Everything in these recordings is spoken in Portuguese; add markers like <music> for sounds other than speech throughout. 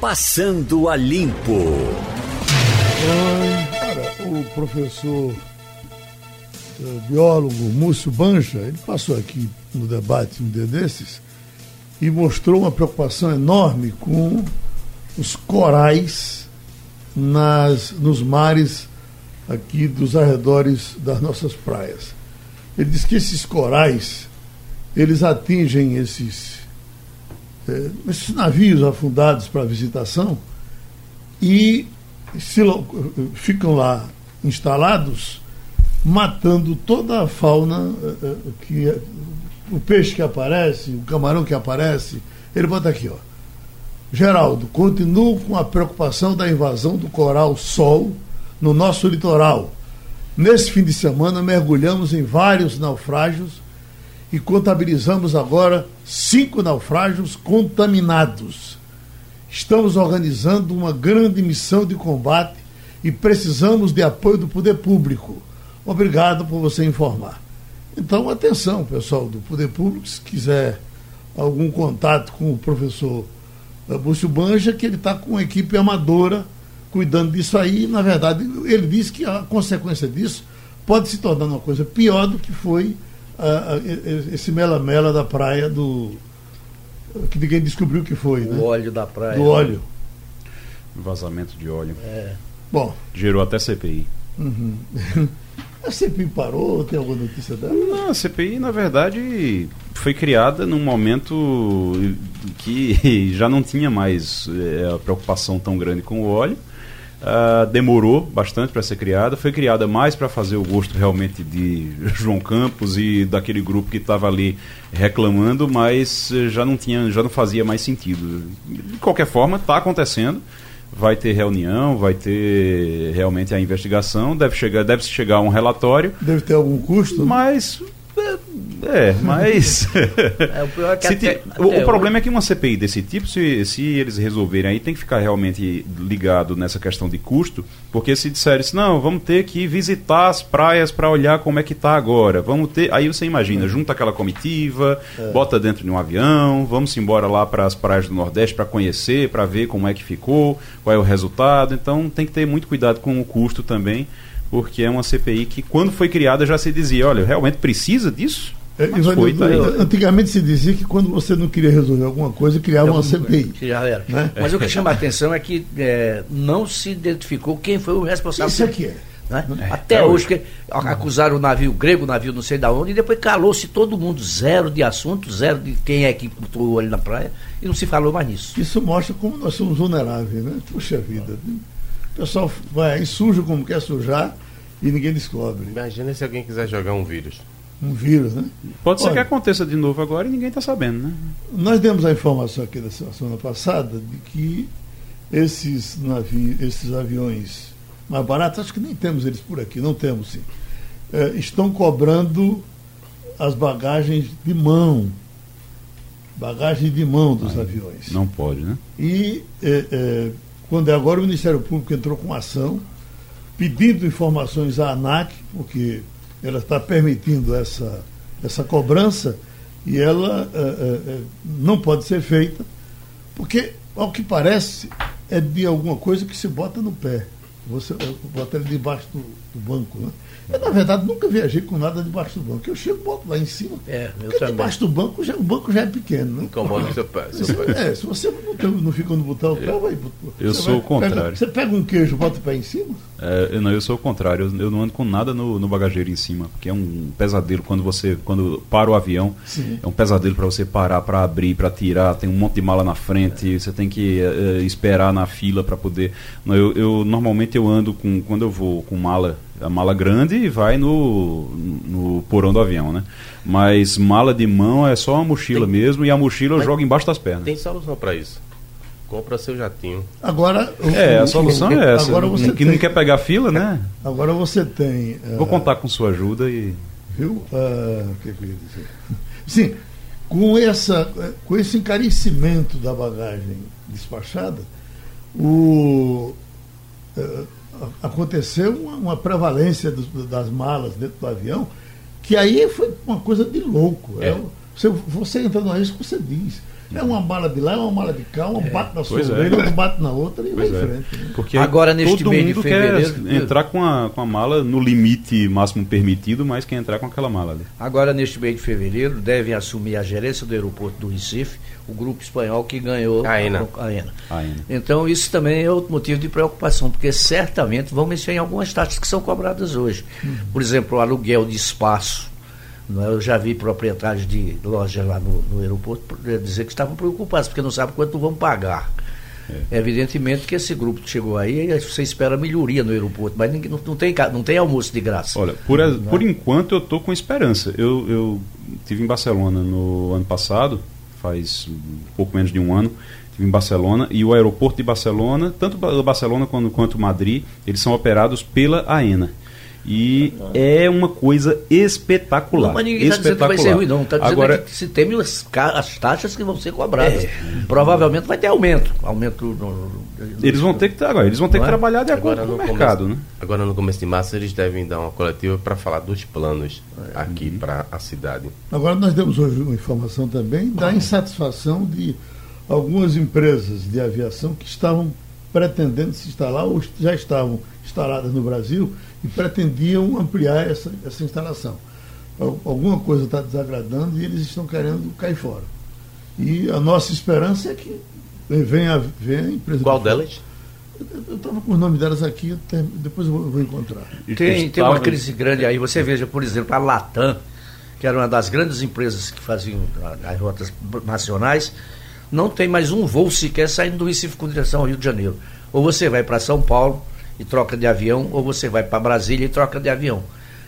Passando a Limpo. Cara, o professor eh, biólogo Múcio Banja, ele passou aqui no debate um dia desses e mostrou uma preocupação enorme com os corais nas, nos mares aqui dos arredores das nossas praias. Ele diz que esses corais, eles atingem esses, eh, esses navios afundados para visitação e se, ficam lá instalados, matando toda a fauna eh, que o peixe que aparece, o camarão que aparece. Ele bota aqui, ó. Geraldo, continuo com a preocupação da invasão do coral sol no nosso litoral. Nesse fim de semana, mergulhamos em vários naufrágios e contabilizamos agora cinco naufrágios contaminados. Estamos organizando uma grande missão de combate e precisamos de apoio do poder público. Obrigado por você informar. Então, atenção, pessoal do poder público, se quiser algum contato com o professor Búcio Banja, que ele está com uma equipe amadora cuidando disso aí. Na verdade, ele disse que a consequência disso pode se tornar uma coisa pior do que foi uh, uh, esse mela-mela da praia do. que ninguém descobriu o que foi. O né? óleo da praia. Do óleo. Vazamento de óleo. É. Bom. Gerou até CPI. Uhum. <laughs> A CPI parou? Tem alguma notícia dela? Não, a CPI, na verdade, foi criada num momento que <laughs> já não tinha mais é, a preocupação tão grande com o óleo. Uh, demorou bastante para ser criada, foi criada mais para fazer o gosto realmente de <laughs> João Campos e daquele grupo que estava ali reclamando, mas já não tinha, já não fazia mais sentido. De qualquer forma, está acontecendo vai ter reunião, vai ter realmente a investigação, deve chegar, deve chegar um relatório. Deve ter algum custo? Mas é, mas. <laughs> é, o, pior é que até, o, o problema é que uma CPI desse tipo, se, se eles resolverem aí, tem que ficar realmente ligado nessa questão de custo, porque se disserem assim, não, vamos ter que visitar as praias para olhar como é que está agora. Vamos ter. Aí você imagina, é. junta aquela comitiva, é. bota dentro de um avião, vamos embora lá para as praias do Nordeste para conhecer, para ver como é que ficou, qual é o resultado. Então tem que ter muito cuidado com o custo também porque é uma CPI que, quando foi criada, já se dizia: olha, realmente precisa disso? É, foi, tá antigamente se dizia que quando você não queria resolver alguma coisa, criava uma CPI. Já era. Né? Mas o que chama a atenção é que é, não se identificou quem foi o responsável. Isso aqui é. Né? É, Até hoje, que acusaram o navio grego, o navio não sei da onde, e depois calou-se todo mundo, zero de assunto, zero de quem é que botou o olho na praia, e não se falou mais nisso. Isso mostra como nós somos vulneráveis, né? Puxa vida. O pessoal vai aí, suja como quer sujar, e ninguém descobre. Imagina se alguém quiser jogar um vírus um vírus, né? Pode ser Olha, que aconteça de novo agora e ninguém está sabendo, né? Nós demos a informação aqui da semana passada de que esses navios, esses aviões mais baratos, acho que nem temos eles por aqui, não temos sim, é, estão cobrando as bagagens de mão. Bagagem de mão dos aviões. Não pode, né? E é, é, quando é agora o Ministério Público entrou com ação, pedindo informações à ANAC, porque ela está permitindo essa, essa cobrança e ela é, é, não pode ser feita, porque, ao que parece, é de alguma coisa que se bota no pé. Você bota ele debaixo do, do banco. Né? Eu, na verdade, nunca viajei com nada debaixo do banco. Eu chego boto lá em cima. É, eu porque debaixo do banco, já, o banco já é pequeno. Né? Incomoda o seu pé. Seu pé. É, se você não, não fica onde botar o pé, vai. Eu sou vai, o contrário. Pega, você pega um queijo, bota o pé em cima? É, eu, não, eu sou o contrário. Eu, eu, não ando com nada no, no bagageiro em cima, porque é um pesadelo quando você quando para o avião. Sim. É um pesadelo para você parar, para abrir, para tirar. Tem um monte de mala na frente. É. Você tem que é, esperar na fila para poder. Eu, eu normalmente eu ando com quando eu vou com mala a mala grande vai no, no porão do avião, né? Mas mala de mão é só uma mochila tem, mesmo e a mochila eu jogo embaixo das pernas. Tem solução para isso. Compra seu jatinho. Agora. É, a solução é essa. Agora você que tem, não quer pegar fila, né? Agora você tem. Uh, Vou contar com sua ajuda e. Viu? Uh, que que eu ia dizer? Sim, com, essa, com esse encarecimento da bagagem despachada, o. Uh, aconteceu uma, uma prevalência dos, das malas dentro do avião, que aí foi uma coisa de louco. É. É, você, você entra no risco, você diz. É uma mala de lá, é uma mala de cá, uma bate na sua é. orelha, outra bate na outra e vai Pois em é. frente. né? Porque Agora, neste todo mês de mundo quer fevereiro- entrar com a, com a mala no limite máximo permitido, mas quer entrar com aquela mala ali. Agora, neste mês de fevereiro, devem assumir a gerência do aeroporto do Recife o grupo espanhol que ganhou A ENA. a ENA. Ainda. Então, isso também é outro motivo de preocupação, porque certamente vão mexer em algumas taxas que são cobradas hoje. Por exemplo, o aluguel de espaço. É? Eu já vi proprietários de lojas lá no, no aeroporto dizer que estavam preocupados, porque não sabem quanto vão pagar. Evidentemente que esse grupo que chegou aí, eh, você espera melhoria no aeroporto, mas ninguém- não, não tem, não tem almoço de graça. Olha, por, a- por enquanto eu estou com esperança. Eu, eu tive em Barcelona no ano passado, faz um pouco menos de um ano, tive em Barcelona e o aeroporto de Barcelona, tanto Ba- Barcelona quanto, quanto Madrid, eles são operados pela AENA. E é uma coisa espetacular. Não, mas ninguém está dizendo que vai ser espetacular. ruim, não. Está dizendo Agora, é que se teme as, taxas que vão ser cobradas. Provavelmente vai ter aumento. Aumento no- no- eles vão ter que agora, eles vão ter que é? trabalhar de acordo com o no mercado, começo, né? agora no começo de março eles devem dar uma coletiva para falar dos planos aqui para a cidade. Agora, nós demos hoje uma informação também da insatisfação de algumas empresas de aviação que estavam pretendendo se instalar ou já estavam instaladas no Brasil e pretendiam ampliar essa, essa instalação. Al- Alguma coisa está desagradando e eles estão querendo cair fora. E a nossa esperança é que venha, venha a empresa. Qual delas? Eu estava com o nome delas aqui, eu depois eu vou, vou encontrar. Tem, tem uma crise grande aí. Você veja, por exemplo, a Latam, que era uma das grandes empresas que faziam as rotas nacionais, não tem mais um voo sequer saindo do Recife com direção ao Rio de Janeiro. Ou você vai para São Paulo e troca de avião, ou você vai para Brasília e troca de avião.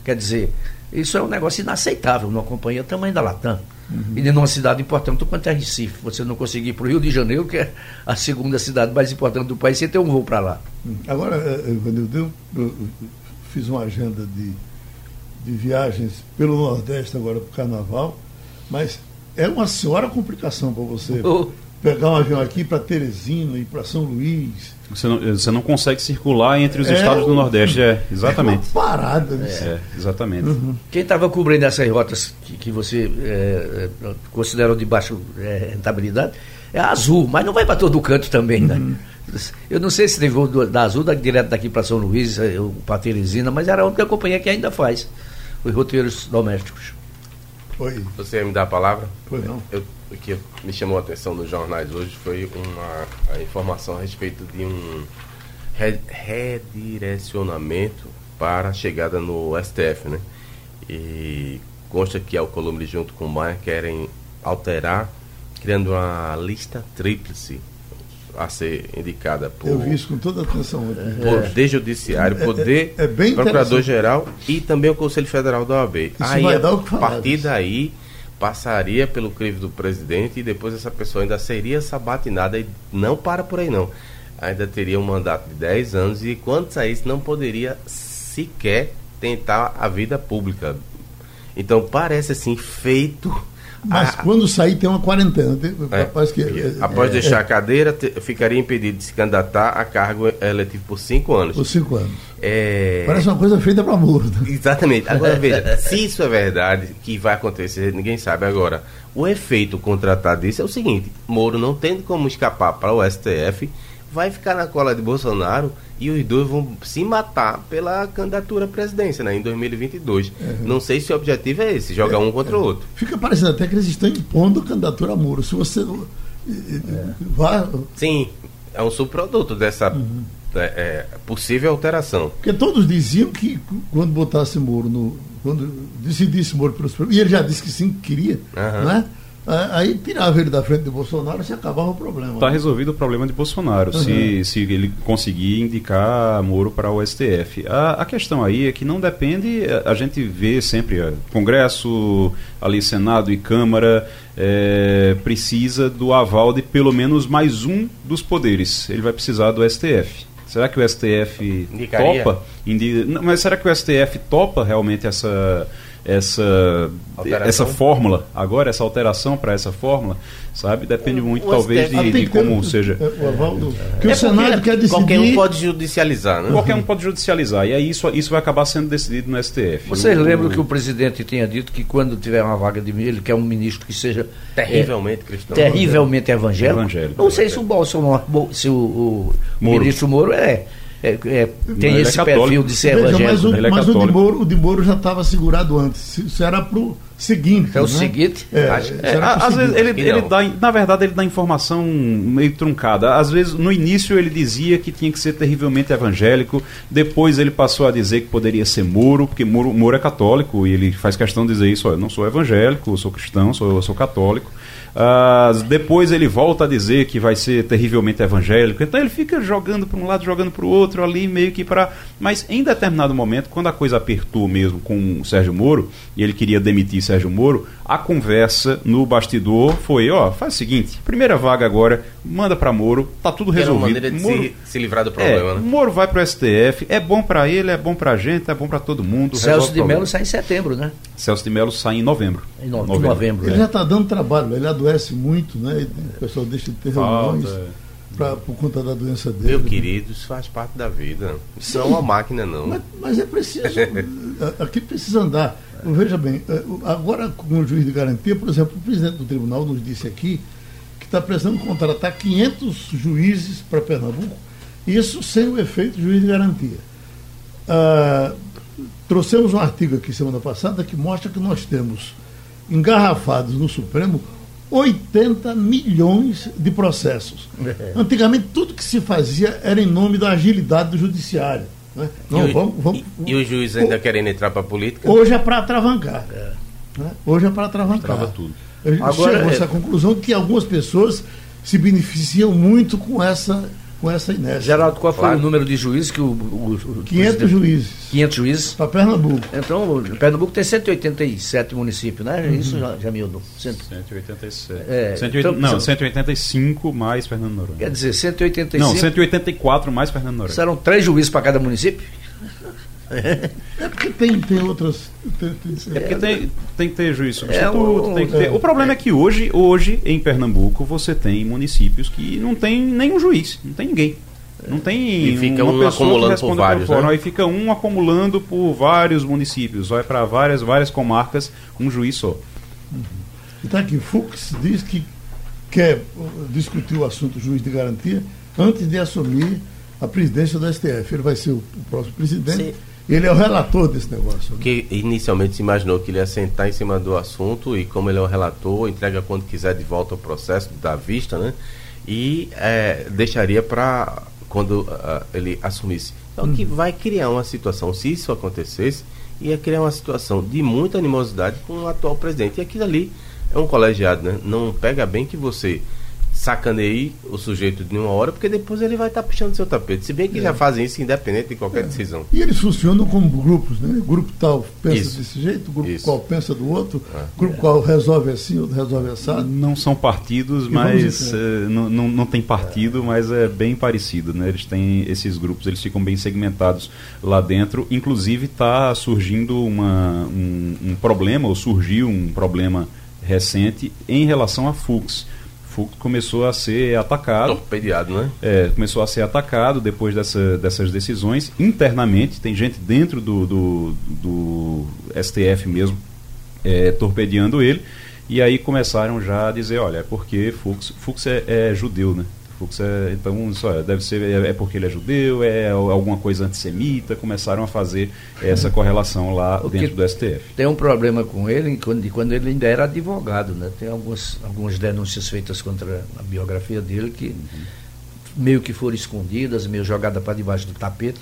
Quer dizer, isso é um negócio inaceitável numa companhia tamanho da Latam. E de numa cidade importante quanto é Recife. Você não conseguir ir para o Rio de Janeiro, que é a segunda cidade mais importante do país, você tem um voo para lá. Agora, eh, eh, Vanildo, eu fiz uma agenda de, de viagens pelo Nordeste agora para o Carnaval, mas é uma senhora complicação para você Oh. Pegar um avião aqui para Teresina e para São Luís. Você não, você não consegue circular entre os É estados do Nordeste, é, exatamente. É uma parada. né? É, exatamente. Quem estava cobrindo essas rotas que, que você é, é, considerou de baixa é, rentabilidade é a Azul, mas não vai para todo canto também, né? Eu não sei se teve voo da Azul da, direto daqui para São Luís, é, ou para Teresina, mas era a única companhia que ainda faz os roteiros domésticos. Foi, Você ia me dar a palavra? foi não. Eu, o que me chamou a atenção nos jornais hoje foi uma informação a respeito de um re- redirecionamento para a chegada no STF, né? E consta que a Alcolumbre junto com o Maia querem alterar, criando uma lista tríplice a ser indicada por Eu vi isso com toda atenção ontem. Poder Judiciário, É- é- Poder é bem Procurador-Geral e também o Conselho Federal da OAB. aí, vai a dar o que falar, partir isso. daí, passaria pelo crivo do presidente e depois essa pessoa ainda seria sabatinada e não para por aí não. Ainda teria um mandato de 10 anos e quando saísse não poderia sequer tentar a vida pública. Então parece assim feito Mas a- quando sair tem uma quarentena. Tem, é, que, é, após é, deixar a cadeira, te- ficaria impedido de se candidatar a cargo eletivo por cinco anos. por cinco anos. É, Parece uma coisa feita para Moro. Né? Exatamente. <laughs> Agora veja, se isso é verdade, que vai acontecer, ninguém sabe agora. O efeito contratado disso é o seguinte: Moro não tendo como escapar para o STF, vai ficar na cola de Bolsonaro e os dois vão se matar pela candidatura à presidência, né, em 2022. Não sei se o objetivo é esse, jogar um contra o outro. Fica parecendo até que eles estão impondo candidatura a Moro. Se você eh, eh, vá. Sim, é um subproduto dessa é, é, possível alteração. Porque todos diziam que quando botasse Moro no. Quando decidisse Moro pelo Supremo, e ele já disse que sim, que queria, Aham. né? Aí tirava ele da frente de Bolsonaro e se acabava o problema. Está resolvido o problema de Bolsonaro, se, se ele conseguir indicar Moro para o STF. A, a questão aí é que não depende, a, a gente vê sempre, é, Congresso, ali Senado e Câmara, é, precisa do aval de pelo menos mais um dos poderes. Ele vai precisar do STF. Será que o STF Indicaria? topa? Indi- Não, Mas será que o STF topa realmente essa, essa, Alteração. essa fórmula, agora essa alteração para essa fórmula, sabe? Depende muito, o talvez, STF de, de como seja. é, o que É o Senado quer decidir. Qualquer um pode judicializar, né? Qualquer um pode judicializar, e aí isso, isso vai acabar sendo decidido no STF. Vocês O- lembram que o presidente tinha dito que quando tiver uma vaga de ele quer um ministro que seja Terrivelmente cristão. é, terrivelmente evangélico. Evangélico. Não sei se o Bolsonaro, se o, o Moro. ministro Moro é, é- é- tem ele é esse católico. perfil de ser Veja, mas evangélico. o, Ele é mas o de católico. Moro, o de Moro já estava segurado antes. Isso era para o seguinte. É o né? seguinte, É, acho- isso É, às vezes seguinte. ele, que ele não. dá, na verdade, ele dá informação meio truncada. Às vezes, no início, ele dizia que tinha que ser terrivelmente evangélico. Depois, ele passou a dizer que poderia ser Moro, porque Moro, Moro é católico e ele faz questão de dizer isso: olha, eu não sou evangélico, eu sou cristão, sou, eu sou católico. Ah, depois, ele volta a dizer que vai ser terrivelmente evangélico. Então, ele fica jogando para um lado, jogando para o outro, ali, meio que para. Mas, em determinado momento, quando a coisa apertou mesmo com o Sérgio Moro, e ele queria demitir Sérgio Moro, a conversa no bastidor foi: ó, faz o seguinte, primeira vaga agora, manda para Moro, tá tudo Que era uma resolvido. maneira de Moro, se, se livrar do é, problema, né? Moro vai pro STF, é bom para ele, é bom pra gente, é bom para todo mundo. Celso o de Mello problema. sai em setembro, né? Celso de Mello sai em novembro. Em no- em novembro. Ele né? já está dando trabalho, ele adoece muito, né? O pessoal deixa de ter reuniões Falta. pra, por conta da doença dele. Meu querido, isso faz parte da vida. Isso não é uma máquina, não. Mas, mas é preciso. a- aqui precisa andar. Veja bem, o- agora com o juiz de garantia, por exemplo, o presidente do tribunal nos disse aqui que está precisando contratar 500 juízes para Pernambuco, isso sem o efeito juiz de garantia. Ah, trouxemos um artigo aqui semana passada que mostra que nós temos engarrafados no Supremo 80 milhões de processos. Antigamente, tudo que se fazia era em nome da agilidade do judiciário. né? Não, e, o- vamos, vamos, e, e os juízes ainda querendo entrar para a política? Hoje é para atravancar. né? Hoje é para atravancar. Trava tudo. A gente Agora, chegou a é- essa conclusão que algumas pessoas se beneficiam muito com essa, com essa inércia. Geraldo, qual foi Claro. o número de juízes que o. o, o 500 presidente- juízes 500 juízes. para Pernambuco. Então, o Pernambuco tem 187 municípios, né? Uhum. Isso, já- Jamildo? Cento- 187. É, 180 então, não, são- 185 mais Fernando Noronha. Quer dizer, 185. Não, 184 mais Fernando Noronha. Serão três juízes para cada município? É porque tem, tem outras. tem- tem- É porque tem, tem que ter juiz substituto, É, o- tem que ter. é. O problema é que hoje, hoje, em Pernambuco, você tem municípios que não tem nenhum juiz, não tem ninguém. Não tem E fica uma um pessoa que acumulando por vários, fórum. né? Aí fica um acumulando por vários municípios. Vai para várias, várias comarcas, um juiz só. Está aqui, Fux diz que quer uh, discutir o assunto juiz de garantia antes de assumir a presidência do STF. Ele vai ser o, o próximo presidente. Sim. Ele é o relator desse negócio. né? Porque inicialmente se imaginou que ele ia sentar em cima do assunto e como ele é o relator, entrega quando quiser de volta o processo da vista, né? E é, deixaria para quando ah, ele assumisse. Então que vai criar uma situação, se isso acontecesse, ia criar uma situação de muita animosidade com o atual presidente. E aquilo ali é um colegiado, né? Não pega bem que você sacaneie o sujeito de uma hora, porque depois ele vai estar puxando seu tapete. Se bem que já fazem isso independente de qualquer decisão. E eles funcionam como grupos, né? Grupo tal pensa Isso. desse jeito, grupo Isso. qual pensa do outro, É. grupo qual resolve assim, outro resolve assado. Não são partidos, E mas eh, não, não, não tem partido, mas é bem parecido, né? Eles têm esses grupos, eles ficam bem segmentados lá dentro. Inclusive está surgindo uma, um, um problema, ou surgiu um problema recente em relação a Fux. Fux começou a ser atacado. Torpedeado, né? É, começou a ser atacado depois dessa- dessas decisões internamente. Tem gente dentro do, do, do STF mesmo é, torpedeando ele. E aí começaram já a dizer, olha, é porque Fux, Fux é, é judeu, né? É, então, é, deve ser, é, é porque ele é judeu, é alguma coisa antissemita. Começaram a fazer essa correlação lá O dentro do STF. Tem um problema com ele quando, de quando ele ainda era advogado, né? Tem algumas, algumas denúncias feitas contra a biografia dele que meio que foram escondidas, meio jogadas para debaixo do tapete.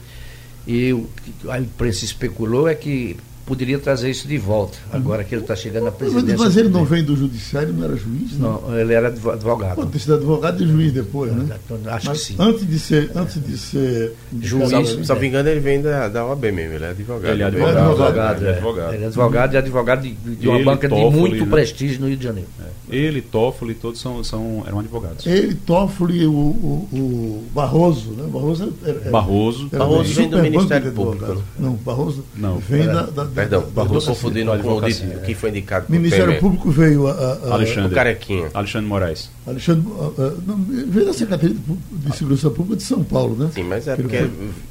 E o que a imprensa especulou é que poderia trazer isso de volta, agora que ele está chegando à presidência. Mas ele não vem do judiciário, não era juiz? Não. Não, ele era advo- advogado. Pode ter sido advogado e juiz depois, né? Então, Acho Mas que sim. antes de ser, antes de ser Juiz, indicado- Se não me engano, ele vem da, da OAB mesmo, ele é advogado. Ele é Ele advogado. advogado, ele é é. advogado. Ele é advogado e advogado de, de uma Ele, banca de Toffoli, muito né? prestígio no Rio de Janeiro. Ele, Toffoli, todos são, são, eram advogados. Ele, Toffoli e o, o, o Barroso, né? Barroso é, é- Barroso. era Barroso vem do Ministério de Público, advogados. Não, Barroso Não. vem Era da, da Perdão, estou confundindo o, que foi indicado O Ministério Temer. Público veio a, a- a- Alexandre. O Carequinha. Alexandre Moraes. Alexandre a- a- não, veio da Secretaria de Segurança Pública de São Paulo, né? Sim, mas é porque foi-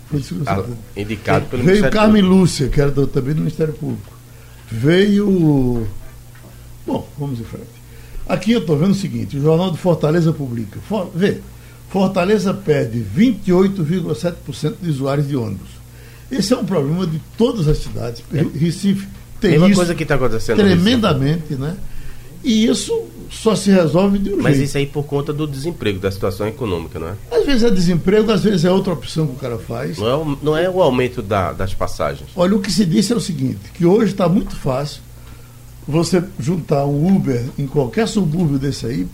foi de Segurança Pública. indicado pelo Veio Ministério Carmen Público. Lúcia, que era do- também do Ministério Público. Veio. Bom, vamos em frente. Aqui eu estou vendo o seguinte: o Jornal de Fortaleza publica. For, vê, Fortaleza perde 28,7% de usuários de ônibus. Esse é um problema de todas as cidades. Recife tem Mesma isso coisa que está acontecendo tremendamente, né? E isso só se resolve de um. Mas jeito. isso aí por conta do desemprego, da situação econômica, não é? Às vezes é desemprego, às vezes é outra opção que o cara faz. Não é o, não é o aumento da- das passagens. Olha, o que se disse é o seguinte, que hoje está muito fácil você juntar um Uber em qualquer subúrbio desse aí,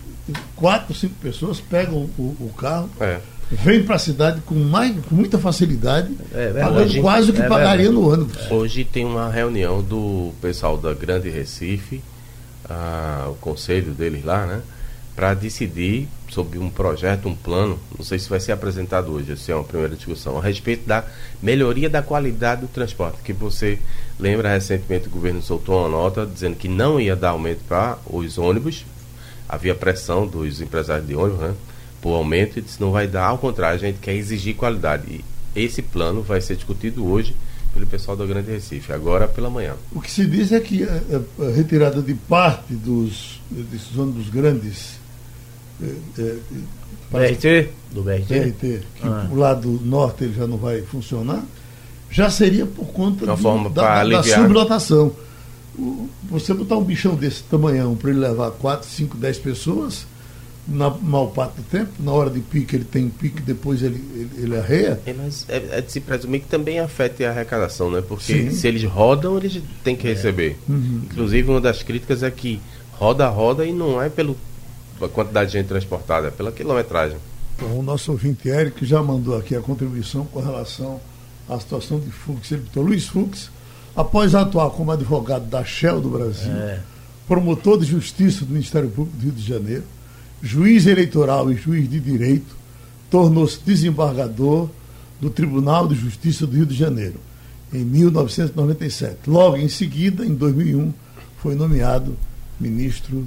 quatro, cinco pessoas pegam o, o carro, É. vêm para a cidade com, mais, com muita facilidade, É verdade. pagando quase o que É pagaria no ônibus. Hoje tem uma reunião do pessoal da Grande Recife, ah, o conselho deles lá, né? Para decidir sobre um projeto, um plano, não sei se vai ser apresentado hoje, essa é uma primeira discussão, a respeito da melhoria da qualidade do transporte. Que você lembra recentemente o governo soltou uma nota dizendo que não ia dar aumento para os ônibus, havia pressão dos empresários de ônibus, né? Por aumento, e disse não vai dar, ao contrário, a gente quer exigir qualidade. E esse plano vai ser discutido hoje pelo pessoal da Grande Recife, agora pela manhã. O que se diz é que a, retirada de parte dos, desses ônibus grandes, eh, parece BRT? Do BRT? TRT, que Ah. o lado norte ele já não vai funcionar, já seria por conta de- forma da, da- da sublotação. O- Você botar um bichão desse tamanhão para ele levar 4, 5, 10 pessoas, na maior parte do tempo, na hora de pique ele tem pique, depois ele, ele, ele arreia. É, mas é, é de se presumir que também afete a arrecadação, né? Porque Sim. se eles rodam, eles têm que receber. Uhum. Inclusive, uma das críticas é que roda, roda e não é pela quantidade de gente transportada, é pela quilometragem. Então, o nosso ouvinte Eric já mandou aqui a contribuição com relação à situação de Fux. Ele botou Luiz Fux, após atuar como advogado da Shell do Brasil, É. promotor de justiça do Ministério Público do Rio de Janeiro, juiz eleitoral e juiz de direito, tornou-se desembargador do Tribunal de Justiça do Rio de Janeiro em 1997. Logo em seguida, em 2001, foi nomeado ministro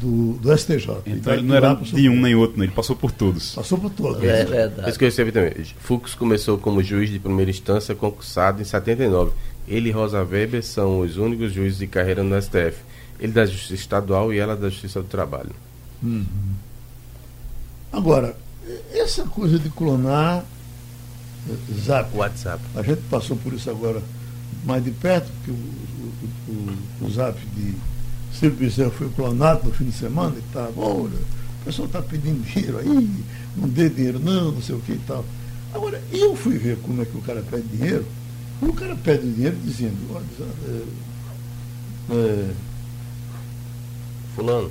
do, do STJ. Então E ele não era de um nem outro, não. ele passou por todos. Passou por todos. É verdade. Isso que eu recebi também. Fux começou como juiz de primeira instância concursado em 79. Ele e Rosa Weber são os únicos juízes de carreira no STF. Ele da Justiça Estadual e ela da Justiça do Trabalho. Agora, essa coisa de clonar eh, Zap, WhatsApp. a gente passou por isso agora mais de perto, porque o, o, o, o Zap de Silvio Bezerra foi clonado no fim de semana e tal. Olha, o pessoal está pedindo dinheiro aí, não dê dinheiro não, não sei o que e tal. Agora, eu fui ver como é que o cara pede dinheiro. O cara pede dinheiro dizendo, olha, é, é, Fulano,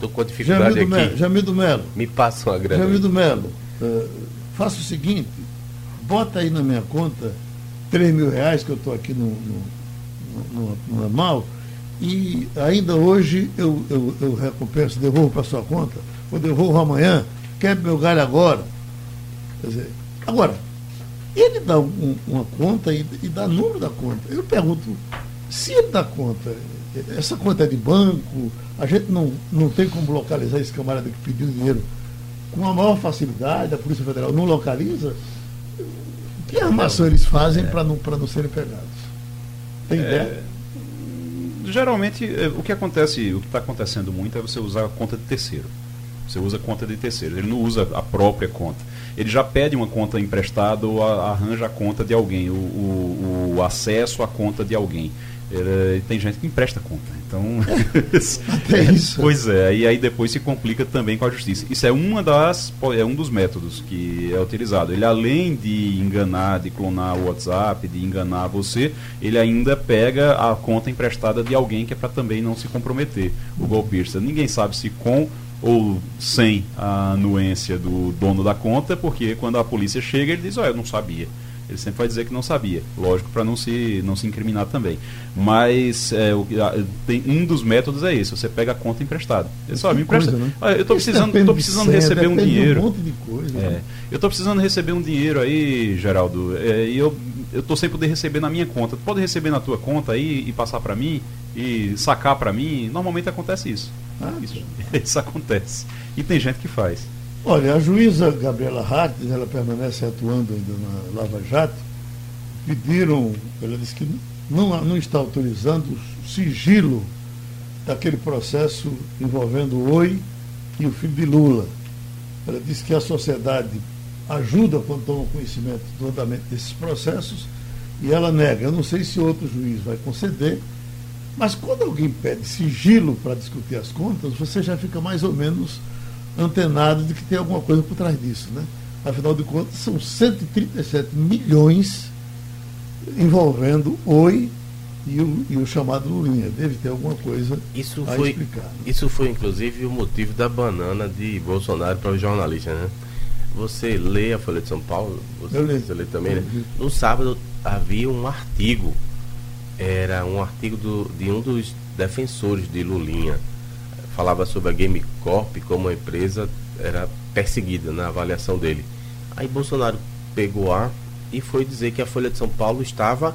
tô com dificuldade Jamil aqui. Melo, Jamil do Melo, Me passa uma grana. Jamil do Melo, eh, faça o seguinte, bota aí na minha conta 3 mil reais que eu estou aqui no, no, no, no normal e ainda hoje eu, eu, eu recompenso, devolvo para sua conta, ou devolvo amanhã, quebra meu galho agora. Quer dizer, agora, ele dá um- uma conta e, e dá número da conta. Eu pergunto, se ele dá conta, essa conta é de banco, a gente não, não tem como localizar esse camarada que pediu dinheiro com a maior facilidade, a Polícia Federal não localiza, que armação eles fazem para não, pra não serem pegados? Tem ideia? Geralmente, eh, o que acontece, o que está acontecendo muito é você usar a conta de terceiro. Você usa a conta de terceiro, ele não usa a própria conta. Ele já pede uma conta emprestada ou a- arranja a conta de alguém, o, o- o acesso à conta de alguém. Ele- tem gente que empresta conta. Então. <laughs> <laughs> Até isso. Pois é, e aí depois se complica também com a justiça. Isso é uma das é um dos métodos que é utilizado. Ele além de enganar, de clonar o WhatsApp, de enganar você, ele ainda pega a conta emprestada de alguém que é para também não se comprometer. O golpista, ninguém sabe se com ou sem a anuência do dono da conta, porque quando a polícia chega, ele diz: "Olha, eu não sabia". Ele sempre vai dizer que não sabia, lógico, para não se, não se incriminar também. Mas é, o, tem, um dos métodos é esse: você pega a conta emprestada. Ele só me empresta. Coisa, né? eu estou precisando, tô precisando receber um dinheiro. Um monte de coisa, é, né? Eu estou precisando receber um dinheiro aí, Geraldo, é, e eu eu estou sem poder receber na minha conta. Tu pode receber na tua conta aí e passar para mim e sacar para mim? Normalmente acontece isso. Ah, isso, <laughs> isso acontece. E tem gente que faz. Olha, a juíza Gabriela Hartz, ela permanece atuando ainda na Lava Jato, pediram, ela disse que não, não está autorizando o sigilo daquele processo envolvendo o Oi e o filho de Lula. Ela disse que a sociedade ajuda quando toma conhecimento do andamento desses processos e ela nega. Eu não sei se outro juiz vai conceder, mas quando alguém pede sigilo para discutir as contas, você já fica mais ou menos antenado de que tem alguma coisa por trás disso. Né? Afinal de contas, são 137 milhões envolvendo Oi e o, e o chamado Lulinha. Deve ter alguma coisa isso a foi, explicar. Né? Isso foi, inclusive, o motivo da banana de Bolsonaro para os jornalistas. Né? Você lê a Folha de São Paulo? Você, Eu você lê também, né? No sábado havia um artigo, era um artigo do, de um dos defensores de Lulinha. Falava sobre a Game Corp como empresa era perseguida na avaliação dele. Aí Bolsonaro pegou a e foi dizer que a Folha de São Paulo estava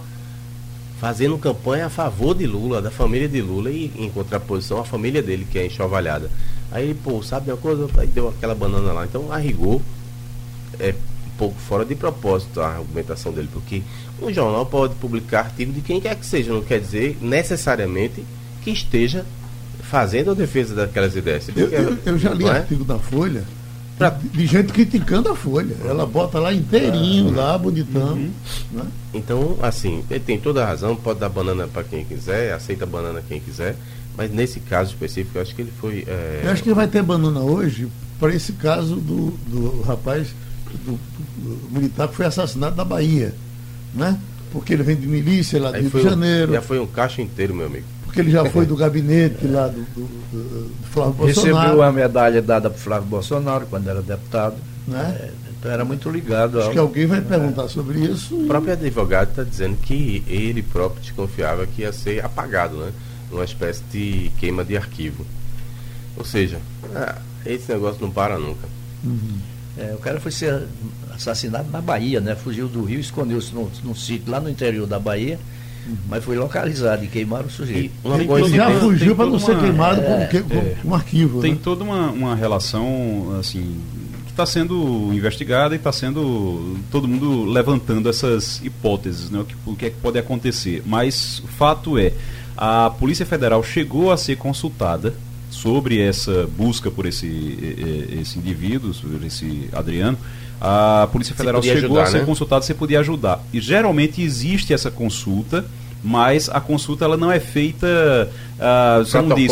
fazendo campanha a favor de Lula, da família de Lula, e em contraposição à família dele, que é enxovalhada. Aí, pô, sabe uma coisa? Aí deu aquela banana lá. Então, a rigor, é um pouco fora de propósito a argumentação dele, porque um jornal pode publicar artigo de quem quer que seja, não quer dizer necessariamente que esteja fazendo a defesa daquelas ideias. Eu, eu, eu já li é? artigo da Folha pra... de, gente criticando a Folha. Ela bota lá inteirinho, ah, lá, bonitão. Uhum. Né? Então, assim, ele tem toda a razão, pode dar banana para quem quiser, aceita banana quem quiser, mas nesse caso específico, eu acho que ele foi. É... Eu acho que vai ter banana hoje para esse caso do, do rapaz do, do, militar que foi assassinado na Bahia, né? Porque ele vem de milícia lá do Rio de Janeiro. Já foi um caixa inteiro, meu amigo. Porque ele já foi do gabinete lá do, do, do Flávio Bolsonaro. Recebeu a medalha dada para Flávio Bolsonaro quando era deputado. Né? É, então era muito ligado Acho ao... que alguém vai perguntar é. sobre isso. O próprio advogado está dizendo que ele próprio desconfiava que ia ser apagado, né? Uma espécie de queima de arquivo. Ou seja, ah, esse negócio não para nunca. Uhum. É, o cara foi ser assassinado na Bahia, né? Fugiu do Rio, escondeu-se num, num sítio lá no interior da Bahia, uhum. mas foi localizado e queimaram o sujeito. E já fugiu para não ser queimado é, com, com, é, um arquivo. Tem né? toda uma, uma relação, assim, que está sendo investigada e está sendo todo mundo levantando essas hipóteses, né? O que, o que é que pode acontecer. Mas o fato é, a Polícia Federal chegou a ser consultada sobre essa busca por esse, esse indivíduo, por esse Adriano, a Polícia Federal chegou ajudar, a ser né? consultada se podia ajudar. E geralmente existe essa consulta, mas a consulta ela não é feita uh, você não diz,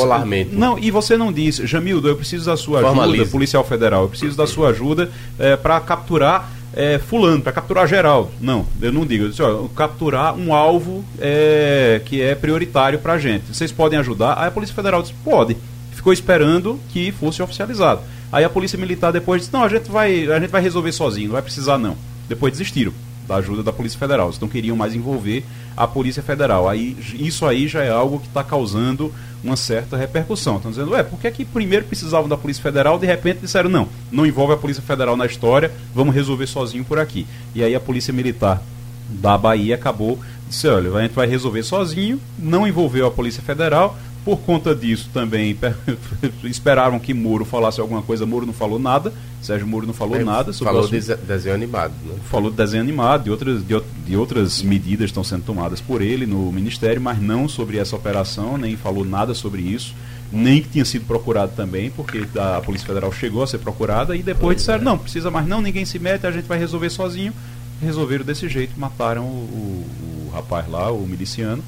não e você não diz Jamildo eu preciso da sua ajuda policial federal eu preciso da sua ajuda é, para capturar é, fulano para capturar geral. Não eu não digo. Eu disse, ó, capturar um alvo é, que é prioritário para a gente. Vocês podem ajudar? Aí a polícia federal diz pode. Ficou esperando que fosse oficializado. Aí a polícia militar depois disse: "Não, a gente vai, a gente vai resolver sozinho, não vai precisar não". Depois desistiram da ajuda da Polícia Federal. Eles não queriam mais envolver a Polícia Federal. Aí isso aí já é algo que está causando uma certa repercussão. Estão dizendo, ué, por que, é que primeiro precisavam da Polícia Federal, de repente disseram, não, não envolve a Polícia Federal na história, vamos resolver sozinho por aqui. E aí a Polícia Militar da Bahia acabou, disse, olha, a gente vai resolver sozinho, não envolveu a Polícia Federal, por conta disso também <laughs> esperaram que Moro falasse alguma coisa, Moro não falou nada, Sérgio Moro não falou é, nada sobre Falou de desenho animado, né? Falou de desenho animado, de outras, de, de outras medidas estão sendo tomadas por ele no Ministério, mas não sobre essa operação, nem falou nada sobre isso, nem que tinha sido procurado também, porque a Polícia Federal chegou a ser procurada e depois pois disseram, é. não, precisa mais não, ninguém se mete, a gente vai resolver sozinho. Resolveram desse jeito, mataram o, o, o rapaz lá, o miliciano,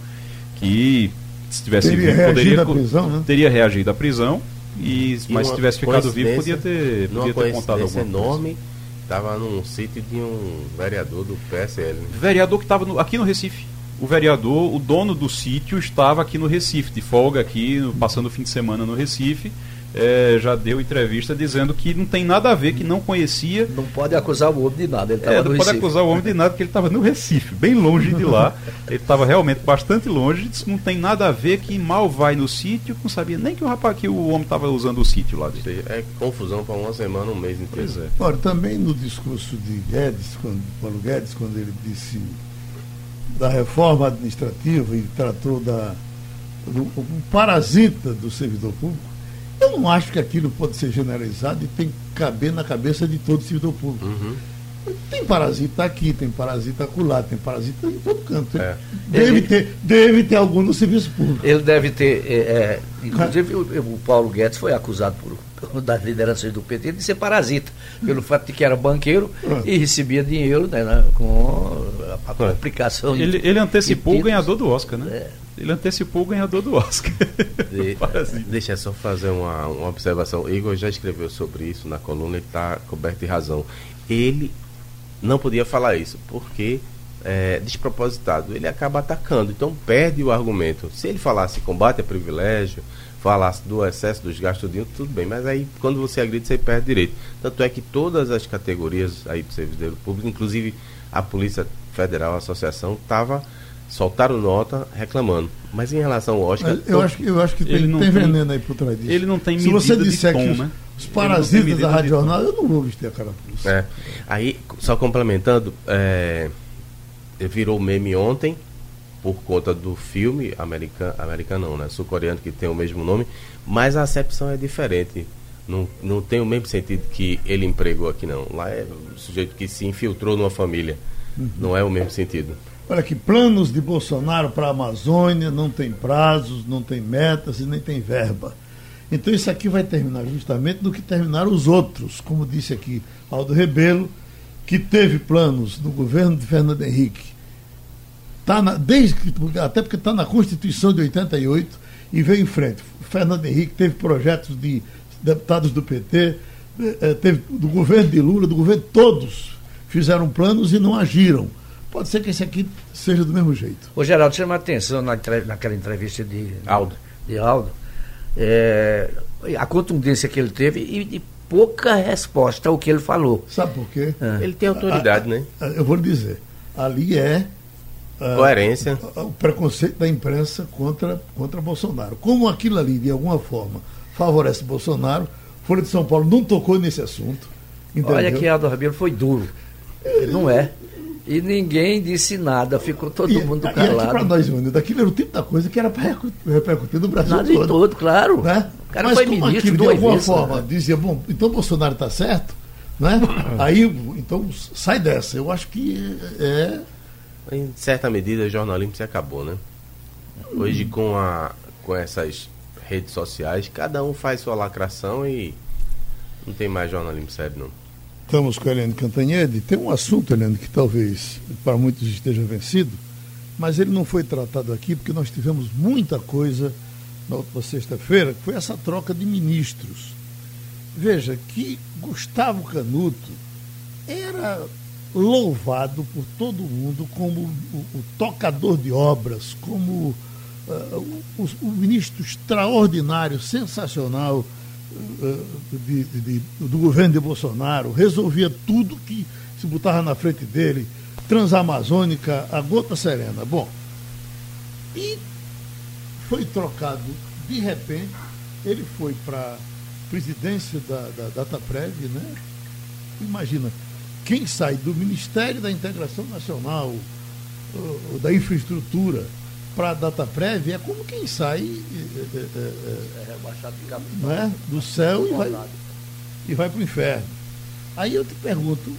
que se tivesse teria vivo, poderia prisão, né? teria reagido à prisão, e, mas se tivesse ficado vivo, podia ter, podia ter contado alguma enorme, estava num sítio de um vereador do PSL. Né? Vereador que estava aqui no Recife. O vereador, o dono do sítio, estava aqui no Recife, de folga aqui, passando o fim de semana no Recife. É, já deu entrevista dizendo que não tem nada a ver, que não conhecia. Não pode acusar o homem de nada. Ele é, não pode acusar o homem de nada, porque ele estava no Recife, bem longe de lá. ele estava realmente bastante longe, disse não tem nada a ver, que mal vai no sítio, não sabia nem que o rapaz que o homem estava usando o sítio lá dele. É confusão para uma semana, um mês inteiro. Pois é. Ora, também no discurso de Guedes, quando, Paulo Guedes, quando ele disse da reforma administrativa e tratou da, do um parasita do servidor público, eu não acho que aquilo pode ser generalizado e tem que caber na cabeça de todo servidor público. Uhum. Tem parasita aqui, tem parasita acolá, tem parasita em todo canto. É. Deve, Ele- ter, deve ter algum no serviço público. Ele deve ter. é, é, inclusive, o, o Paulo Guedes foi acusado por, <laughs> das lideranças do PT de ser parasita, pelo fato de que era banqueiro e recebia dinheiro né, né, com a, a aplicação de- Ele, ele antecipou de o ganhador do Oscar, né? É. Ele antecipou o ganhador do Oscar. <laughs> De- deixa eu só fazer uma, uma observação. Igor já escreveu sobre isso na coluna e está coberto de razão. Ele não podia falar isso, porque é despropositado. Ele acaba atacando, então perde o argumento. Se ele falasse combate a privilégio, falasse do excesso dos gastos, tudo bem, mas aí quando você agride, você perde direito. Tanto é que todas as categorias aí do servidor público, inclusive a Polícia Federal, a Associação, tava, soltaram nota reclamando. Mas em relação ao Oscar. Eu, acho, que- eu acho que Ele tem, não tem tem- veneno aí por trás disso. ele não tem Se você medida de disser tom, que né? Os parasitas da Rádio. Jornal, eu não vou vestir a carapuça. É. Aí, só complementando, é, virou meme ontem por conta do filme americano, americano não, né? Sul-coreano que tem o mesmo nome, mas a acepção é diferente. Não, não tem o mesmo sentido que ele empregou aqui, não. Lá é o sujeito que se infiltrou numa família. Não é o mesmo sentido. Olha aqui, planos de Bolsonaro para a Amazônia não tem prazos, não tem metas e nem tem verba. Então isso aqui vai terminar justamente do que terminaram os outros, como disse aqui Aldo Rebelo, que teve planos no governo de Fernando Henrique. Tá na, desde até porque está na Constituição de 88 e veio em frente. Fernando Henrique teve projetos de deputados do PT, eh, eh, teve do governo de Lula, do governo todos fizeram planos e não agiram. Pode ser que esse aqui seja do mesmo jeito. Ô Geraldo, chama a atenção naquela entrevista de Aldo. de Aldo é, a contundência que ele teve e, e pouca resposta ao que ele falou. Sabe por quê? É. Ele tem autoridade, né? Ah, Eu vou lhe dizer. Ali é ah, Coerência. o preconceito da imprensa contra, contra Bolsonaro. Como aquilo ali, de alguma forma, favorece Bolsonaro, Folha de São Paulo não tocou nesse assunto. Entendeu? Olha que Aldo Rabelo foi duro. Ele não é. E ninguém disse nada, ficou todo e, mundo e aqui para calado. nós, Júnior, daquilo era o tipo da coisa que era para repercutir no Brasil Nada todo. todo, claro. né? O cara Mas foi como ministro aquilo, de alguma vezes. forma, né? dizia, bom, então Bolsonaro está certo, né? <laughs> Aí, então, sai dessa. Eu acho que é... Em certa medida, o jornalismo se acabou, né? Hoje, com, a, com essas redes sociais, cada um faz sua lacração e não tem mais jornalismo sério, não. Estamos com a Helene Cantanhede. Tem um assunto, Helene, que talvez para muitos esteja vencido, mas ele não foi tratado aqui porque nós tivemos muita coisa na última sexta-feira, que foi essa troca de ministros. Veja que Gustavo Canuto era louvado por todo mundo como o, o tocador de obras, como ah, o, o- ministro extraordinário, sensacional de- de- do governo de Bolsonaro, resolvia tudo que se botava na frente dele, Transamazônica, a gota serena. Bom, e foi trocado de repente, ele foi para presidência da, da Dataprev, né? Imagina, quem sai do Ministério da Integração Nacional, da Infraestrutura, para a Dataprev é como quem sai eh, eh, eh, É rebaixado de cabo. não é? do céu e vai, e vai para o inferno. Aí eu te pergunto,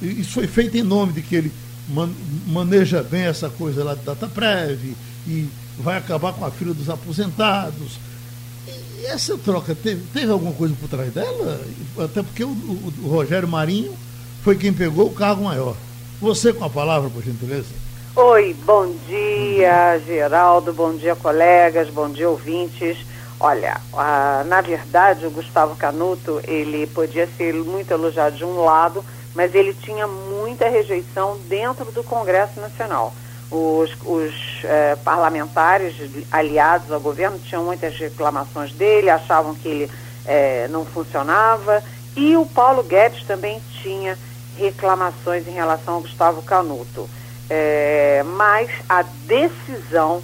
isso foi feito em nome de que ele man- maneja bem essa coisa lá de Dataprev e vai acabar com a fila dos aposentados. E essa troca teve, teve alguma coisa por trás dela? Até porque o, o- o Rogério Marinho foi quem pegou o cargo maior. Você com a palavra, por gentileza. Oi, bom dia, Geraldo, bom dia, colegas, bom dia, ouvintes. Olha, ah, na verdade, o Gustavo Canuto, ele podia ser muito elogiado de um lado, mas ele tinha muita rejeição dentro do Congresso Nacional. Os, os eh, parlamentares aliados ao governo tinham muitas reclamações dele, achavam que ele eh, não funcionava. E o Paulo Guedes também tinha reclamações em relação ao Gustavo Canuto. É, mas a decisão,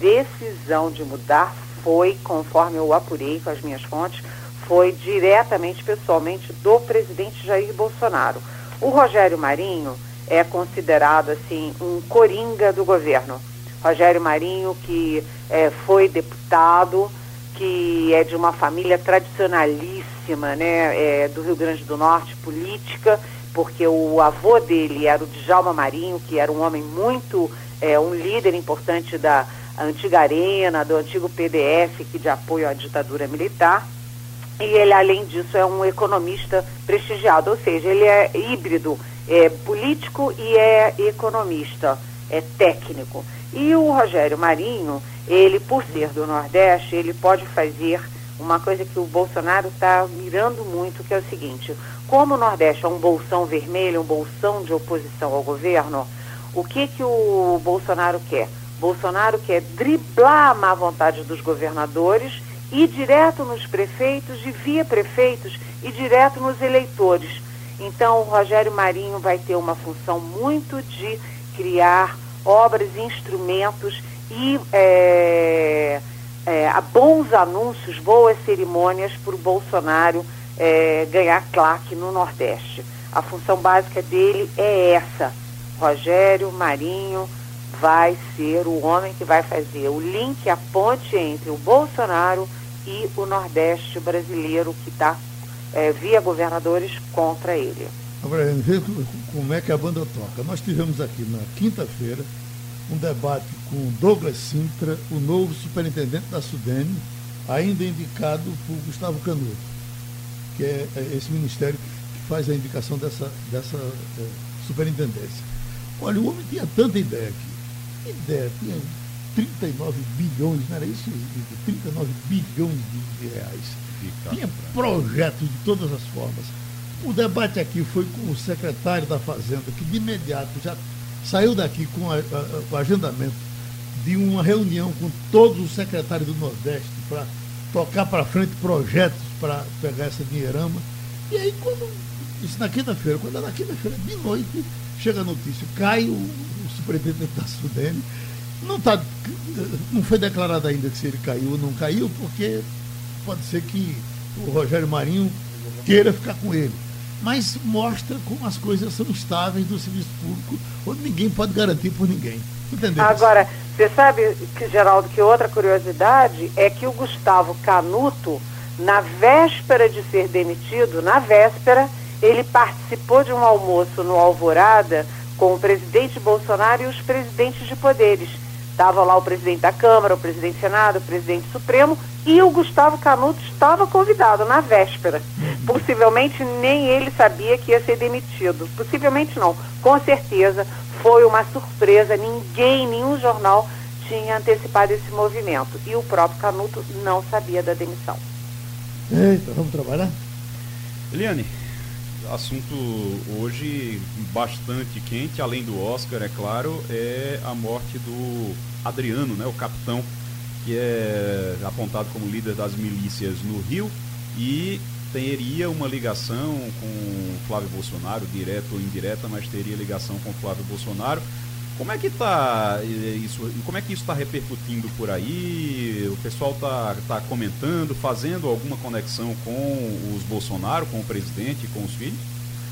decisão de mudar foi, conforme eu apurei com as minhas fontes, foi diretamente, pessoalmente, do presidente Jair Bolsonaro. O Rogério Marinho é considerado, assim, um coringa do governo. Rogério Marinho, que é, foi deputado, que é de uma família tradicionalíssima, né, é, do Rio Grande do Norte, política, porque o avô dele era o Djalma Marinho, que era um homem muito, é, um líder importante da antiga Arena, do antigo PDF, que de apoio à ditadura militar. E ele, além disso, é um economista prestigiado, ou seja, ele é híbrido, é político e é economista, é técnico. E o Rogério Marinho, ele, por ser do Nordeste, ele pode fazer uma coisa que o Bolsonaro está mirando muito, que é o seguinte: como o Nordeste é um bolsão vermelho, um bolsão de oposição ao governo, o que, que o Bolsonaro quer? Bolsonaro quer driblar a má vontade dos governadores e direto nos prefeitos e via prefeitos e direto nos eleitores. Então, o Rogério Marinho vai ter uma função muito de criar obras, instrumentos e é, é, bons anúncios, boas cerimônias para o Bolsonaro é, ganhar claque no Nordeste. A função básica dele é essa. Rogério Marinho vai ser o homem que vai fazer o link, a ponte entre o Bolsonaro e o Nordeste brasileiro que está é, via governadores contra ele. Agora, como é que a banda toca. Nós tivemos aqui na quinta-feira um debate com Douglas Sintra, o novo superintendente da Sudene, ainda indicado por Gustavo Canuto que é, é esse ministério que faz a indicação dessa, dessa é, superintendência. Olha, o homem tinha tanta ideia aqui. Ideia, tinha 39 bilhões, não era isso? 39 bilhões de, reais. Tinha projetos de todas as formas. O debate aqui foi com o secretário da Fazenda, que de imediato já saiu daqui com a, a, o agendamento de uma reunião com todos os secretários do Nordeste para tocar para frente projetos para pegar essa dinheirama. E aí, quando. Isso na quinta-feira, quando é na quinta-feira de noite, chega a notícia, cai o, o superintendente da Sudene. Não, tá, não foi declarado ainda se ele caiu ou não caiu, porque pode ser que o Rogério Marinho queira ficar com ele. Mas mostra como as coisas são estáveis do serviço público, onde ninguém pode garantir por ninguém. Entendeu? Agora, você sabe, que, Geraldo, que outra curiosidade é que o Gustavo Canuto, na véspera de ser demitido, na véspera, ele participou de um almoço no Alvorada com o presidente Bolsonaro e os presidentes de poderes. Estava lá o presidente da Câmara, o presidente do Senado, o presidente Supremo e o Gustavo Canuto estava convidado na véspera. Possivelmente nem ele sabia que ia ser demitido. Possivelmente não. Com certeza foi uma surpresa, ninguém, nenhum jornal tinha antecipado esse movimento. E o próprio Canuto não sabia da demissão. Eita, vamos trabalhar? Eliane, assunto hoje bastante quente, além do Oscar, é claro, é a morte do Adriano, né, o capitão, que é apontado como líder das milícias no Rio e teria uma ligação com Flávio Bolsonaro, direta ou indireta, mas teria ligação com Flávio Bolsonaro. Como é que tá isso? Como é que isso está repercutindo por aí? O pessoal está tá comentando, fazendo alguma conexão com os Bolsonaro, com o presidente, com os filhos?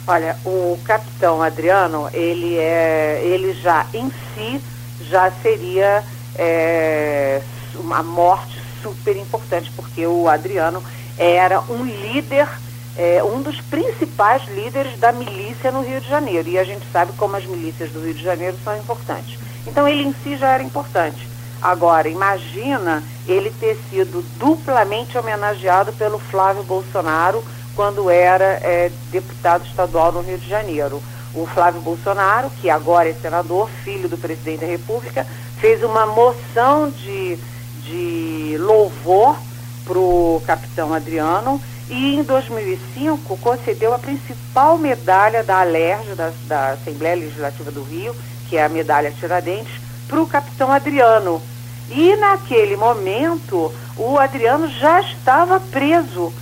Olha, o capitão Adriano, ele é, ele já em si já seria é, uma morte super importante, porque o Adriano era um líder, é, um dos principais líderes da milícia no Rio de Janeiro. E a gente sabe como as milícias do Rio de Janeiro são importantes. Então ele em si já era importante. Agora, imagina ele ter sido duplamente homenageado pelo Flávio Bolsonaro quando era é, deputado estadual no Rio de Janeiro. O Flávio Bolsonaro, que agora é senador, filho do presidente da República, fez uma moção de, de louvor para o capitão Adriano e em 2005 concedeu a principal medalha da ALERJ, da, da Assembleia Legislativa do Rio, que é a medalha Tiradentes, para o capitão Adriano. E naquele momento, o Adriano já estava preso,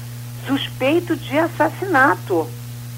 suspeito de assassinato.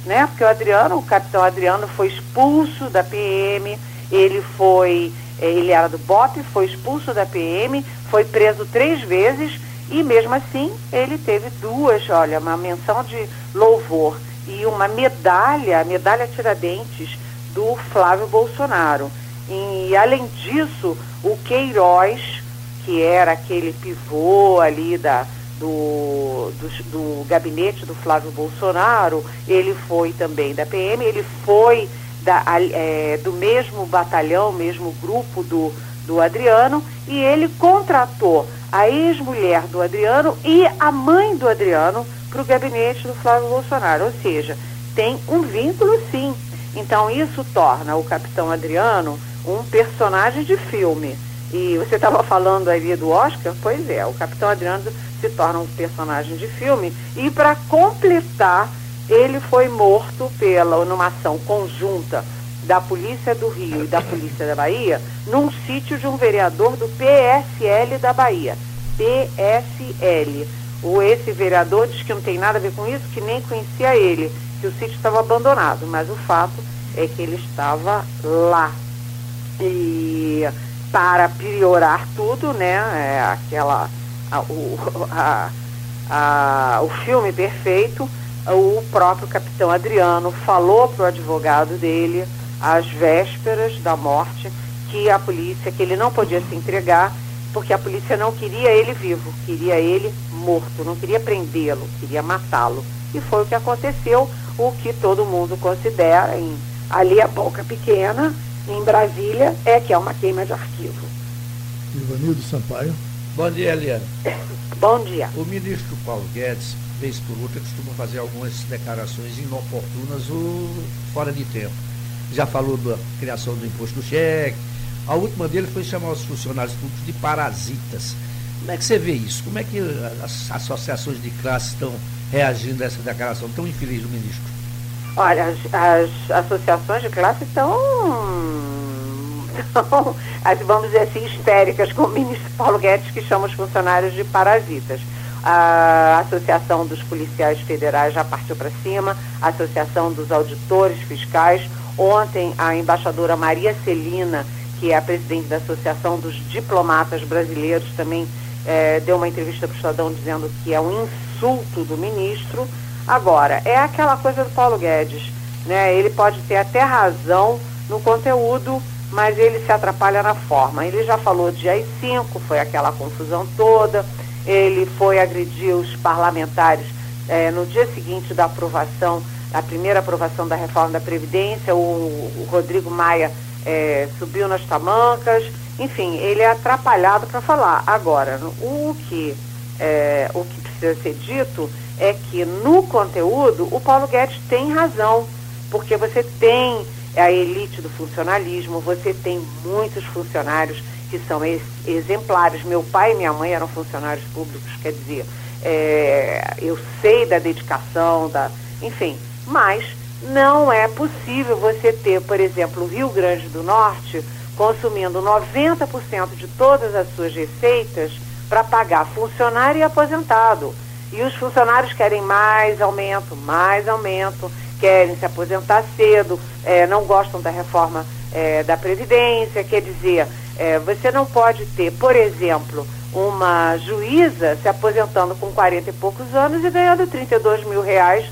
Né? Porque o Adriano, o capitão Adriano, foi expulso da PM, ele foi, eh, ele era do BOP, foi expulso da PM, foi preso três vezes e mesmo assim ele teve duas, olha, uma menção de louvor e uma medalha, medalha Tiradentes do Flávio Bolsonaro. E além disso, o Queiroz, que era aquele pivô ali da, do, do, do, gabinete do Flávio Bolsonaro, ele foi também da PM, ele foi da, é, do mesmo batalhão, mesmo grupo do, do Adriano, e ele contratou a ex-mulher do Adriano e a mãe do Adriano para o gabinete do Flávio Bolsonaro. Ou seja, tem um vínculo sim. Então isso torna o capitão Adriano um personagem de filme. E você estava falando ali do Oscar? Pois é, o capitão Adriano se torna um personagem de filme. E para completar, ele foi morto pela numa ação conjunta da Polícia do Rio e da Polícia da Bahia num sítio de um vereador do PSL da Bahia. PSL. O esse vereador diz que não tem nada a ver com isso, que nem conhecia ele, que o sítio estava abandonado, mas o fato é que ele estava lá. E para piorar tudo, né, é aquela a, o, a, a, o filme perfeito, o próprio capitão Adriano falou para o advogado dele às vésperas da morte que a polícia, que ele não podia se entregar, porque a polícia não queria ele vivo, queria ele morto, não queria prendê-lo, queria matá-lo. E foi o que aconteceu, o que todo mundo considera, em, ali a boca pequena, em Brasília, é que é uma queima de arquivo. Ivanildo Sampaio. Bom dia, Eliana. Bom dia. O ministro Paulo Guedes, vez por outra, costuma fazer algumas declarações inoportunas ou fora de tempo já falou da criação do imposto do cheque. A última dele foi chamar os funcionários públicos de parasitas. Como é que você vê isso? Como é que as associações de classe estão reagindo a essa declaração tão infeliz do ministro? Olha, as, as associações de classe estão, estão, vamos dizer assim, histéricas com o ministro Paulo Guedes, que chama os funcionários de parasitas. A Associação dos Policiais Federais já partiu para cima, a Associação dos Auditores Fiscais, Ontem, a embaixadora Maria Celina, que é a presidente da Associação dos Diplomatas Brasileiros, também é, deu uma entrevista para o Estadão dizendo que é um insulto do ministro. Agora, é aquela coisa do Paulo Guedes, né? Ele pode ter até razão no conteúdo, mas ele se atrapalha na forma. Ele já falou de AI-5, foi aquela confusão toda, ele foi agredir os parlamentares é, no dia seguinte da aprovação a primeira aprovação da reforma da Previdência, o, o Rodrigo Maia é, subiu nas tamancas, enfim, ele é atrapalhado para falar. Agora, o que, é, o que precisa ser dito é que no conteúdo o Paulo Guedes tem razão, porque você tem a elite do funcionalismo, você tem muitos funcionários que são ex exemplares. Meu pai e minha mãe eram funcionários públicos, quer dizer, é, eu sei da dedicação, da, enfim, mas não é possível você ter, por exemplo, o Rio Grande do Norte consumindo 90% de todas as suas receitas para pagar funcionário e aposentado. E os funcionários querem mais aumento, mais aumento, querem se aposentar cedo, é, não gostam da reforma é, da Previdência. Quer dizer, é, você não pode ter, por exemplo, uma juíza se aposentando com 40 e poucos anos e ganhando 32 mil reais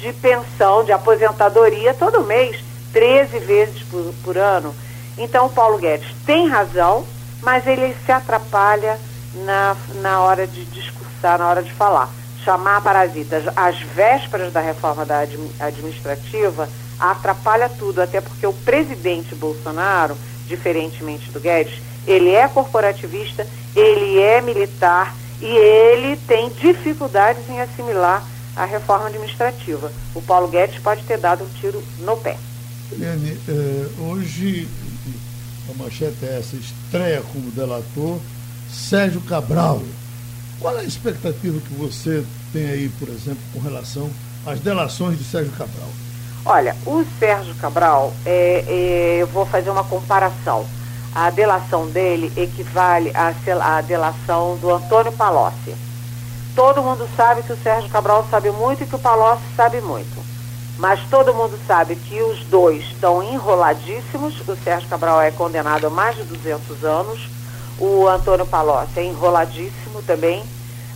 de pensão, de aposentadoria todo mês, 13 vezes por, por ano. Então, o Paulo Guedes tem razão, mas ele se atrapalha na, na hora de discursar, na hora de falar. Chamar parasitas às vésperas da reforma da administrativa atrapalha tudo, até porque o presidente Bolsonaro, diferentemente do Guedes, ele é corporativista, ele é militar e ele tem dificuldades em assimilar a reforma administrativa. O Paulo Guedes pode ter dado um tiro no pé. Eliane, eh, hoje a manchete é essa, estreia como delator Sérgio Cabral. Qual é a expectativa que você tem aí, por exemplo, com relação às delações de Sérgio Cabral? Olha, o Sérgio Cabral, é, é, eu vou fazer uma comparação. a delação dele equivale à, à delação do Antônio Palocci. Todo mundo sabe que o Sérgio Cabral sabe muito e que o Palocci sabe muito. Mas todo mundo sabe que os dois estão enroladíssimos. O Sérgio Cabral é condenado a mais de 200 anos. O Antônio Palocci é enroladíssimo também.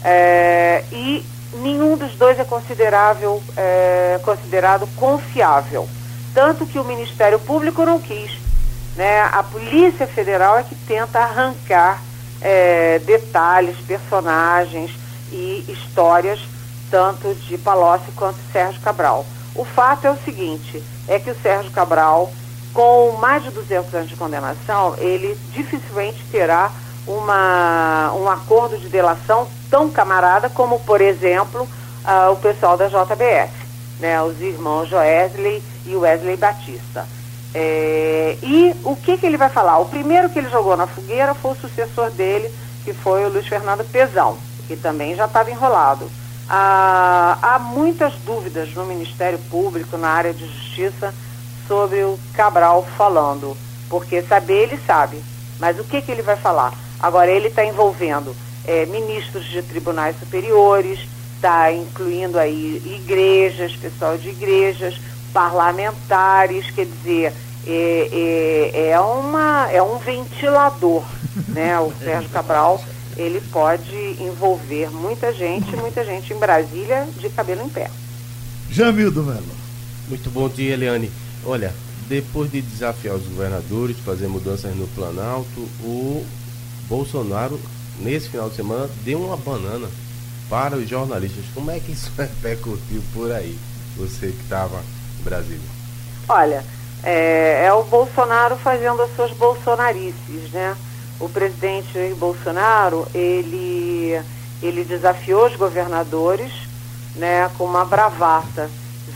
É, e nenhum dos dois é considerável, é, considerado confiável. Tanto que o Ministério Público não quis. Né? A Polícia Federal é que tenta arrancar é, detalhes, personagens e histórias, tanto de Palocci quanto de Sérgio Cabral. O fato é o seguinte, é que o Sérgio Cabral, com mais de 200 anos de condenação, ele dificilmente terá uma, um acordo de delação tão camarada como, por exemplo, uh, o pessoal da JBS, né, os irmãos Joesley e Wesley Batista. É, e o que, que ele vai falar? O primeiro que ele jogou na fogueira foi o sucessor dele, que foi o Luiz Fernando Pezão, que também já estava enrolado. Ah, há muitas dúvidas no Ministério Público, na área de justiça, sobre o Cabral falando. Porque saber ele sabe, mas o que, que ele vai falar? Agora, ele está envolvendo é, ministros de tribunais superiores, está incluindo aí igrejas, pessoal de igrejas, parlamentares, quer dizer, é, é, é, uma, é um ventilador, né? O Sérgio Cabral, ele pode envolver muita gente, muita gente em Brasília de cabelo em pé. Jamildo Melo. Muito bom dia, Eliane. Olha, depois de desafiar os governadores, fazer mudanças no Planalto, o Bolsonaro, nesse final de semana, deu uma banana para os jornalistas. Como é que isso <laughs> repercutiu por aí? Você que estava em Brasília. Olha, é, é, o Bolsonaro fazendo as suas bolsonarices, né? O presidente Jair Bolsonaro, ele, ele desafiou os governadores, né, com uma bravata,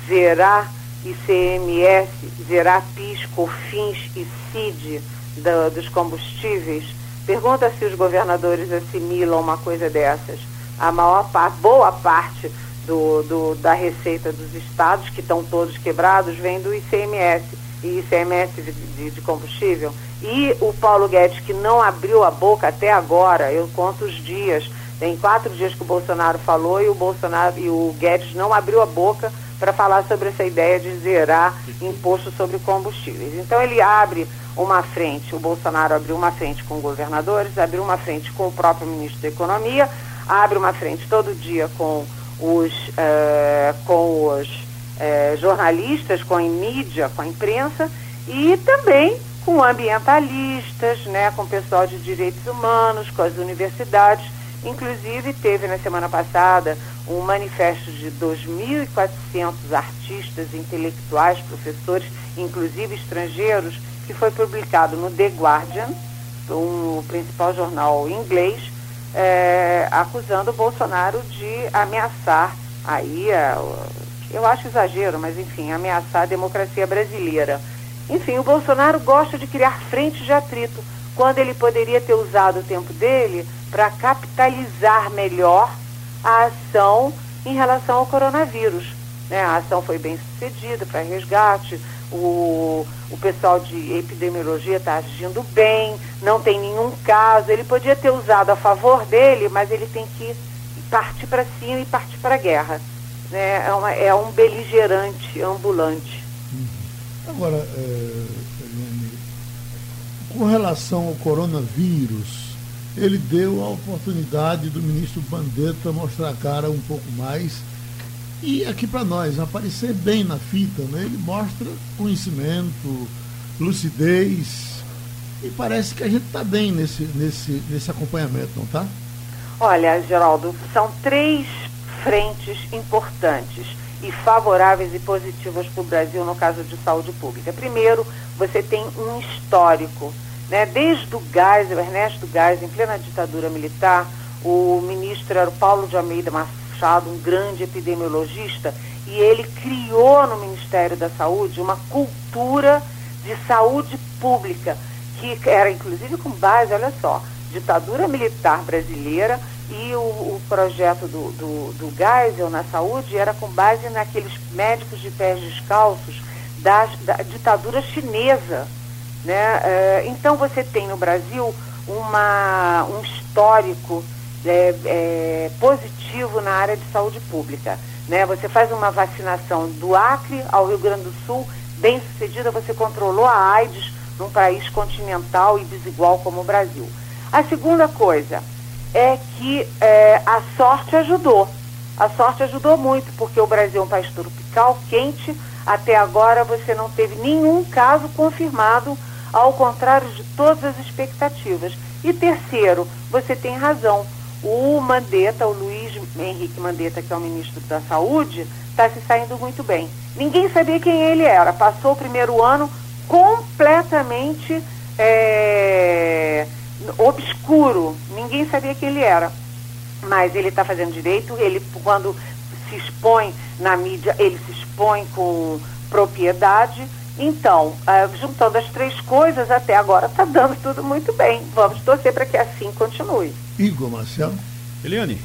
zerar ICMS, zerar PIS, COFINS e CID da, dos combustíveis. Pergunta se os governadores assimilam uma coisa dessas. A maior parte, boa parte do, do, da receita dos estados, que estão todos quebrados, vem do ICMS ICMS de, de, de, combustível. E o Paulo Guedes, que não abriu a boca até agora, eu conto os dias, tem quatro dias que o Bolsonaro falou e o Bolsonaro e o Guedes não abriu a boca para falar sobre essa ideia de zerar imposto sobre combustíveis. Então ele abre uma frente, o Bolsonaro abriu uma frente com governadores, abriu uma frente com o próprio ministro da Economia, abre uma frente todo dia com os, uh, com os é, jornalistas, com a mídia, com a imprensa e também com ambientalistas, né, com pessoal de direitos humanos, com as universidades. Inclusive, teve na semana passada um manifesto de 2.400 artistas, intelectuais, professores, inclusive estrangeiros, que foi publicado no The Guardian, o principal jornal inglês, é, acusando o Bolsonaro de ameaçar aí a, eu acho exagero, mas enfim, ameaçar a democracia brasileira. Enfim, o Bolsonaro gosta de criar frentes de atrito, quando ele poderia ter usado o tempo dele para capitalizar melhor a ação em relação ao coronavírus. Né? A ação foi bem sucedida para resgate, o, o pessoal de epidemiologia está agindo bem, não tem nenhum caso. Ele podia ter usado a favor dele, mas ele tem que partir para cima e partir para a guerra né, é, uma, é um beligerante ambulante. Uhum. Agora, é, com relação ao coronavírus, ele deu a oportunidade do ministro Bandetta mostrar a cara um pouco mais e aqui para nós aparecer bem na fita, né? Ele mostra conhecimento, lucidez e parece que a gente está bem nesse, nesse, nesse acompanhamento, não está? Olha, Geraldo, são três frentes importantes e favoráveis e positivas para o Brasil no caso de saúde pública. Primeiro, você tem um histórico. Né? Desde o Geisel, Ernesto Geisel, em plena ditadura militar, o ministro era o Paulo de Almeida Machado, um grande epidemiologista, e ele criou no Ministério da Saúde uma cultura de saúde pública, que era inclusive com base, olha só, ditadura militar brasileira, e o, o projeto do, do, do Geisel na saúde era com base naqueles médicos de pés descalços da, da ditadura chinesa. Né? É, então você tem no Brasil uma, um histórico é, é, positivo na área de saúde pública. Né? Você faz uma vacinação do Acre ao Rio Grande do Sul, bem sucedida, você controlou a AIDS num país continental e desigual como o Brasil. A segunda coisa é que é, a sorte ajudou. A sorte ajudou muito, porque o Brasil é um país tropical, quente. Até agora você não teve nenhum caso confirmado, ao contrário de todas as expectativas. E terceiro, você tem razão. O Mandetta, o Luiz Henrique Mandetta, que é o ministro da Saúde, está se saindo muito bem. Ninguém sabia quem ele era. Passou o primeiro ano completamente é, obscuro. Ninguém sabia quem ele era. Mas ele está fazendo direito. Ele, quando se expõe na mídia, ele se expõe com propriedade. Então, uh, juntando as três coisas, até agora está dando tudo muito bem. Vamos torcer para que assim continue. Igor Marcelo. Eliane,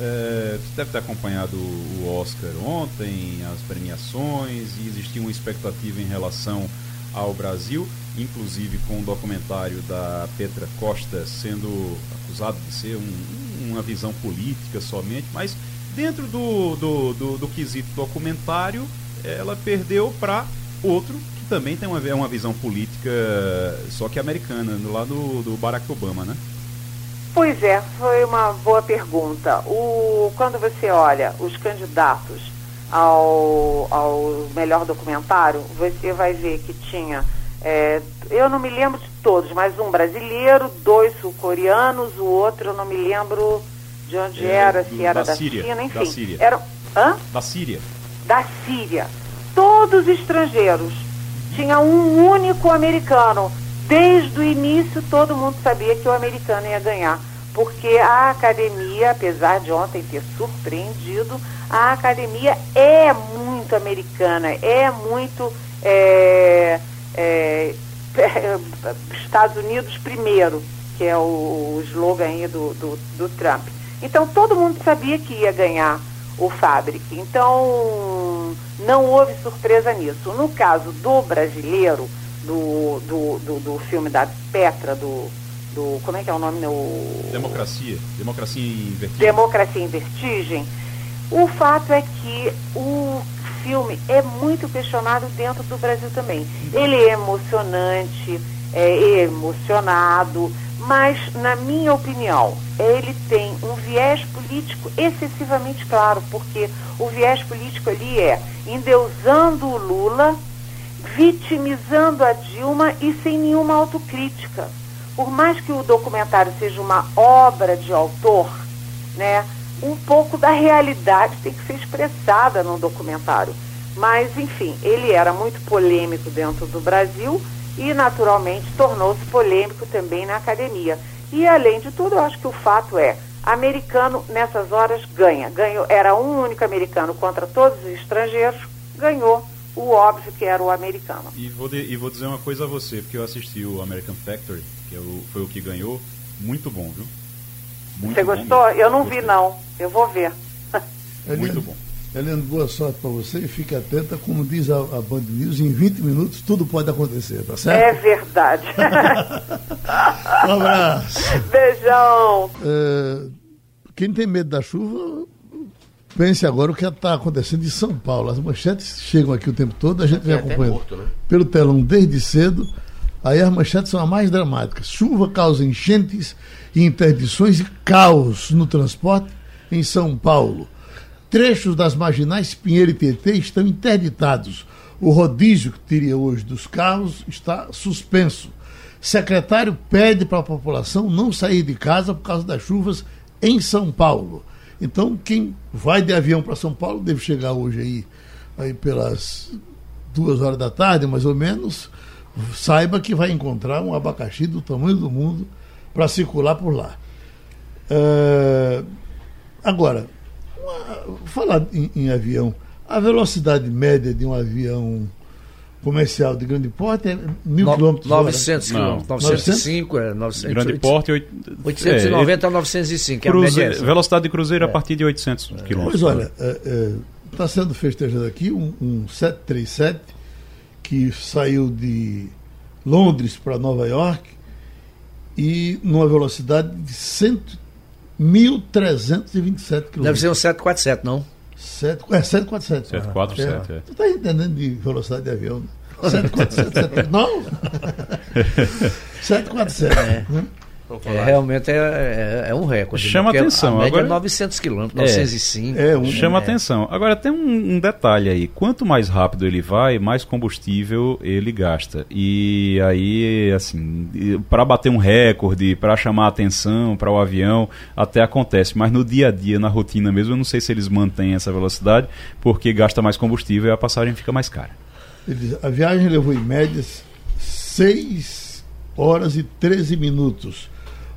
é, você deve ter acompanhado o Oscar ontem, as premiações, e existia uma expectativa em relação ao Brasil, inclusive com o um documentário da Petra Costa sendo acusado de ser um, uma visão política somente, mas dentro do, do, do, do quesito documentário, ela perdeu para outro que também tem uma, uma visão política, só que americana, do lado do Barack Obama, né? Pois é, foi uma boa pergunta. O, quando você olha os candidatos ao, ao melhor documentário, você vai ver que tinha, é, eu não me lembro de todos, mas um brasileiro, dois sul-coreanos, o outro eu não me lembro de onde é, era, se era da, da Síria, China, enfim. Da Síria. Era, hã? Da Síria. Da Síria. Todos estrangeiros. Tinha um único americano Desde o início, todo mundo sabia que o americano ia ganhar, porque a academia, apesar de ontem ter surpreendido, a academia é muito americana, é muito é, é, <laughs> Estados Unidos primeiro, que é o, slogan aí do, do, do Trump. Então todo mundo sabia que ia ganhar o Fabric. Então não houve surpresa nisso. No caso do brasileiro, do, do, do, do filme da Petra, do, do. Como é que é o nome? No... Democracia. Democracia em Vertigem. Democracia em Vertigem. O fato é que o filme é muito questionado dentro do Brasil também. Ele é emocionante, é emocionado, mas, na minha opinião, ele tem um viés político excessivamente claro, porque o viés político ali é endeusando o Lula vitimizando a Dilma e sem nenhuma autocrítica. Por mais que o documentário seja uma obra de autor, né, um pouco da realidade tem que ser expressada no documentário. Mas, enfim, ele era muito polêmico dentro do Brasil e, naturalmente, tornou-se polêmico também na academia. E, além de tudo, eu acho que o fato é, americano, nessas horas, ganha. Ganhou, era um único americano contra todos os estrangeiros, ganhou o óbvio que era o americano. E vou, de, e vou dizer uma coisa a você, porque eu assisti o American Factory, que é o, foi o que ganhou, muito bom, viu? Muito você gostou? eu não vi não, eu vou ver. <laughs> muito bom. Helena, boa sorte para você e fique atenta, como diz a, a Band News, em 20 minutos tudo pode acontecer, tá certo? É verdade. <laughs> um abraço. Beijão. É, quem tem medo da chuva, Pense agora o que está acontecendo em São Paulo. As manchetes chegam aqui o tempo todo, a gente vem acompanhando né? pelo telão desde cedo. Aí as manchetes são as mais dramáticas. Chuva causa enchentes interdições e caos no transporte em São Paulo. Trechos das marginais Pinheiro e Tietê estão interditados. O rodízio que teria hoje dos carros está suspenso. Secretário pede para a população não sair de casa por causa das chuvas em São Paulo. Então, quem vai de avião para São Paulo deve chegar hoje aí, aí pelas duas horas da tarde, mais ou menos, saiba que vai encontrar um abacaxi do tamanho do mundo para circular por lá. É, agora, uma, falar em, em avião, a velocidade média de um avião comercial de grande porte é mil no, quilômetros 900 quilômetros. 905 é 900. Grande porte 890 é, a 905. Cruze, é a velocidade de cruzeiro é. a partir de 800 é. quilômetros. Pois olha, está é, é, sendo festejado aqui um, um 737 que saiu de Londres para Nova York e numa velocidade de 100, 1.327 km. Deve ser um 747, não? 7, é 747. 747, é. Tu está entendendo de velocidade de avião, né? 747. não? <laughs> 747. É. né? É, realmente é, é, é um recorde. Chama porque atenção, A média agora- é 900 quilômetros, 905. É um- Chama É. atenção. Agora tem um, um detalhe aí. Quanto mais rápido ele vai, mais combustível ele gasta. E aí, assim, para bater um recorde, para chamar atenção para o avião, até acontece. Mas no dia a dia, na rotina mesmo, eu não sei se eles mantêm essa velocidade, porque gasta mais combustível e a passagem fica mais cara. A viagem levou em média 6 horas e 13 minutos.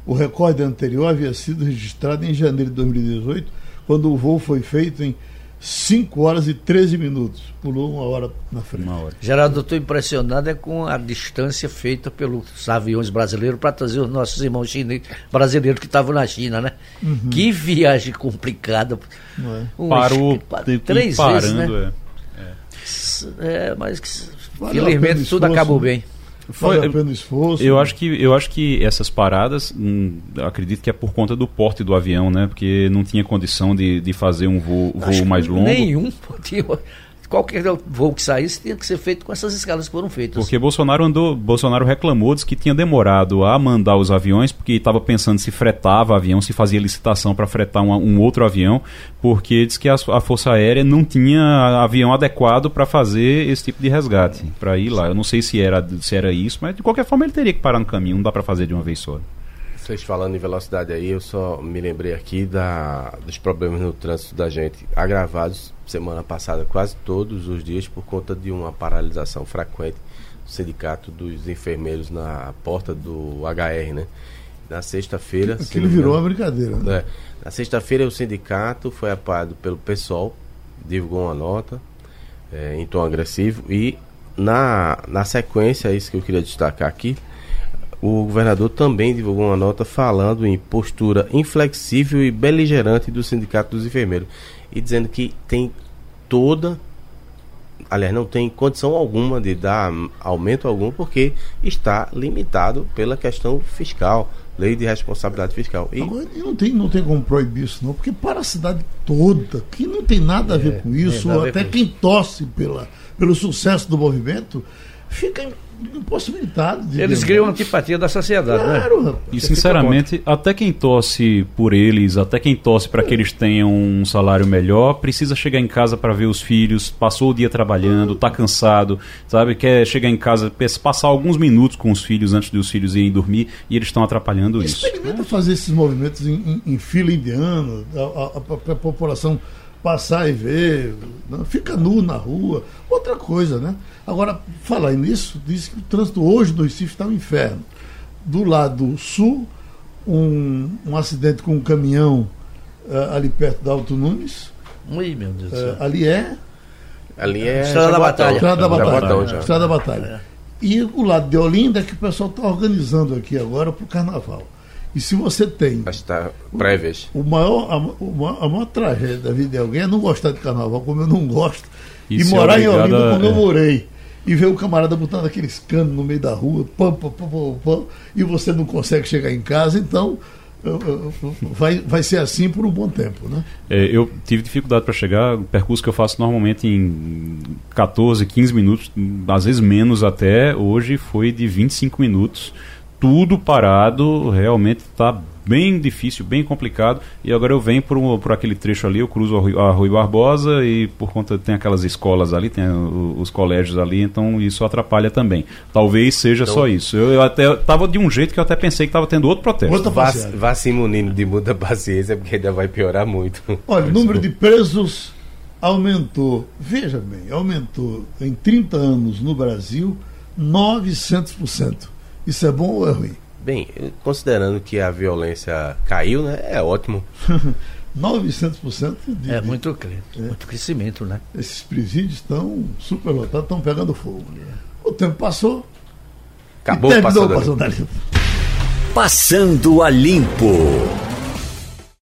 O recorde anterior havia sido registrado em janeiro de 2018, quando o voo foi feito em 5 horas e 13 minutos. Pulou uma hora na frente. Uma hora. Geraldo, eu estou impressionado é com a distância feita pelos aviões brasileiros para trazer os nossos irmãos chineses, brasileiros que estavam na China, né? Que viagem complicada. Não é? Um Parou, pa- três vezes, né? parando, é. É, mas felizmente tudo esforço, acabou né? Bem. Vale Foi- a pena o esforço. Eu né? acho que eu acho que essas paradas, hum, acredito que é por conta do porte do avião, né? Porque não tinha condição de, de fazer um voo, voo mais longo. Nenhum. podia- Qualquer voo que saísse tinha que ser feito com essas escalas que foram feitas. Porque Bolsonaro andou, Bolsonaro reclamou, disse que tinha demorado a mandar os aviões, porque estava pensando se fretava avião, se fazia licitação para fretar um, um outro avião, porque disse que a, a Força Aérea não tinha avião adequado para fazer esse tipo de resgate, para ir lá. Eu não sei se era, se era isso, mas de qualquer forma ele teria que parar no caminho, não dá para fazer de uma vez só. Vocês falando em velocidade aí, eu só me lembrei aqui da, dos problemas no trânsito da gente, agravados semana passada quase todos os dias por conta de uma paralisação frequente do sindicato dos enfermeiros na porta do HR, né? Na sexta-feira. se Aquilo virou uma brincadeira. Né? é. Na sexta-feira, o sindicato foi apoiado pelo PSOL, divulgou uma nota é, em tom agressivo e, na, na sequência, é isso que eu queria destacar aqui, o governador também divulgou uma nota falando em postura inflexível e beligerante do Sindicato dos Enfermeiros e dizendo que tem toda. Aliás, não tem condição alguma de dar aumento algum porque está limitado pela questão fiscal, lei de responsabilidade fiscal. E Agora, não tem, não tem como proibir isso, não, porque para a cidade toda, que não tem nada a ver com isso, nada a ver até com quem torce pela, pelo sucesso do movimento, fica impossibilitado de. Eles criam a antipatia da sociedade, né? Claro, rapaz. E sinceramente, até quem torce por eles, até quem torce para que eles tenham um salário melhor, precisa chegar em casa para ver os filhos, passou o dia trabalhando, tá cansado, sabe? Quer chegar em casa, passar alguns minutos com os filhos antes dos filhos irem dormir e eles estão atrapalhando isso. Experimenta fazer esses movimentos em, em- em fila indiana, para a população passar e ver, fica nu na rua, outra coisa, né? Agora, falar nisso, diz que o trânsito hoje no Recife está um inferno. Do lado sul, um, um acidente com um caminhão eh, ali perto da Alto Nunes, Ui, meu Deus do eh, céu. ali é ali é. Estrada da. Batalha. Estrada da Batalha. Jaboatão já. Estrada da Batalha. E o lado de Olinda é que o pessoal está organizando aqui agora para o carnaval. E se você tem Mas está prévias. O maior, a, o maior- a maior tragédia da vida de alguém é não gostar de carnaval, como eu não gosto, E e, morar em Olinda como eu é. morei. E ver o camarada botando aqueles canos no meio da rua, pam, pam, pam, pam, pam, e você não consegue chegar em casa, então vai, vai ser assim por um bom tempo. Né? É, eu tive dificuldade para chegar, o percurso que eu faço normalmente em 14, 15 minutos, às vezes menos até, hoje foi de 25 minutos. Tudo parado, realmente está bem difícil, bem complicado. E agora eu venho por, um- por aquele trecho ali, eu cruzo a Rui, a Rui Barbosa e por conta tem aquelas escolas ali, tem o- os colégios ali, então isso atrapalha também. Talvez seja Então- só isso. Eu, eu até tava de um jeito que eu até pensei que estava tendo outro protesto. Outra Vá, vá se munindo de muita paciência, porque ainda vai piorar muito. Olha, o <laughs> número de presos aumentou, veja bem, aumentou em 30 anos no Brasil 900%. Isso é bom ou é ruim? Bem, considerando que a violência caiu, né? É ótimo. <laughs> 900% de, É de- muito, cre- muito crescimento, né? esses presídios estão superlotados, estão pegando fogo. O tempo passou. Acabou passando. passando ali. Passando a Limpo.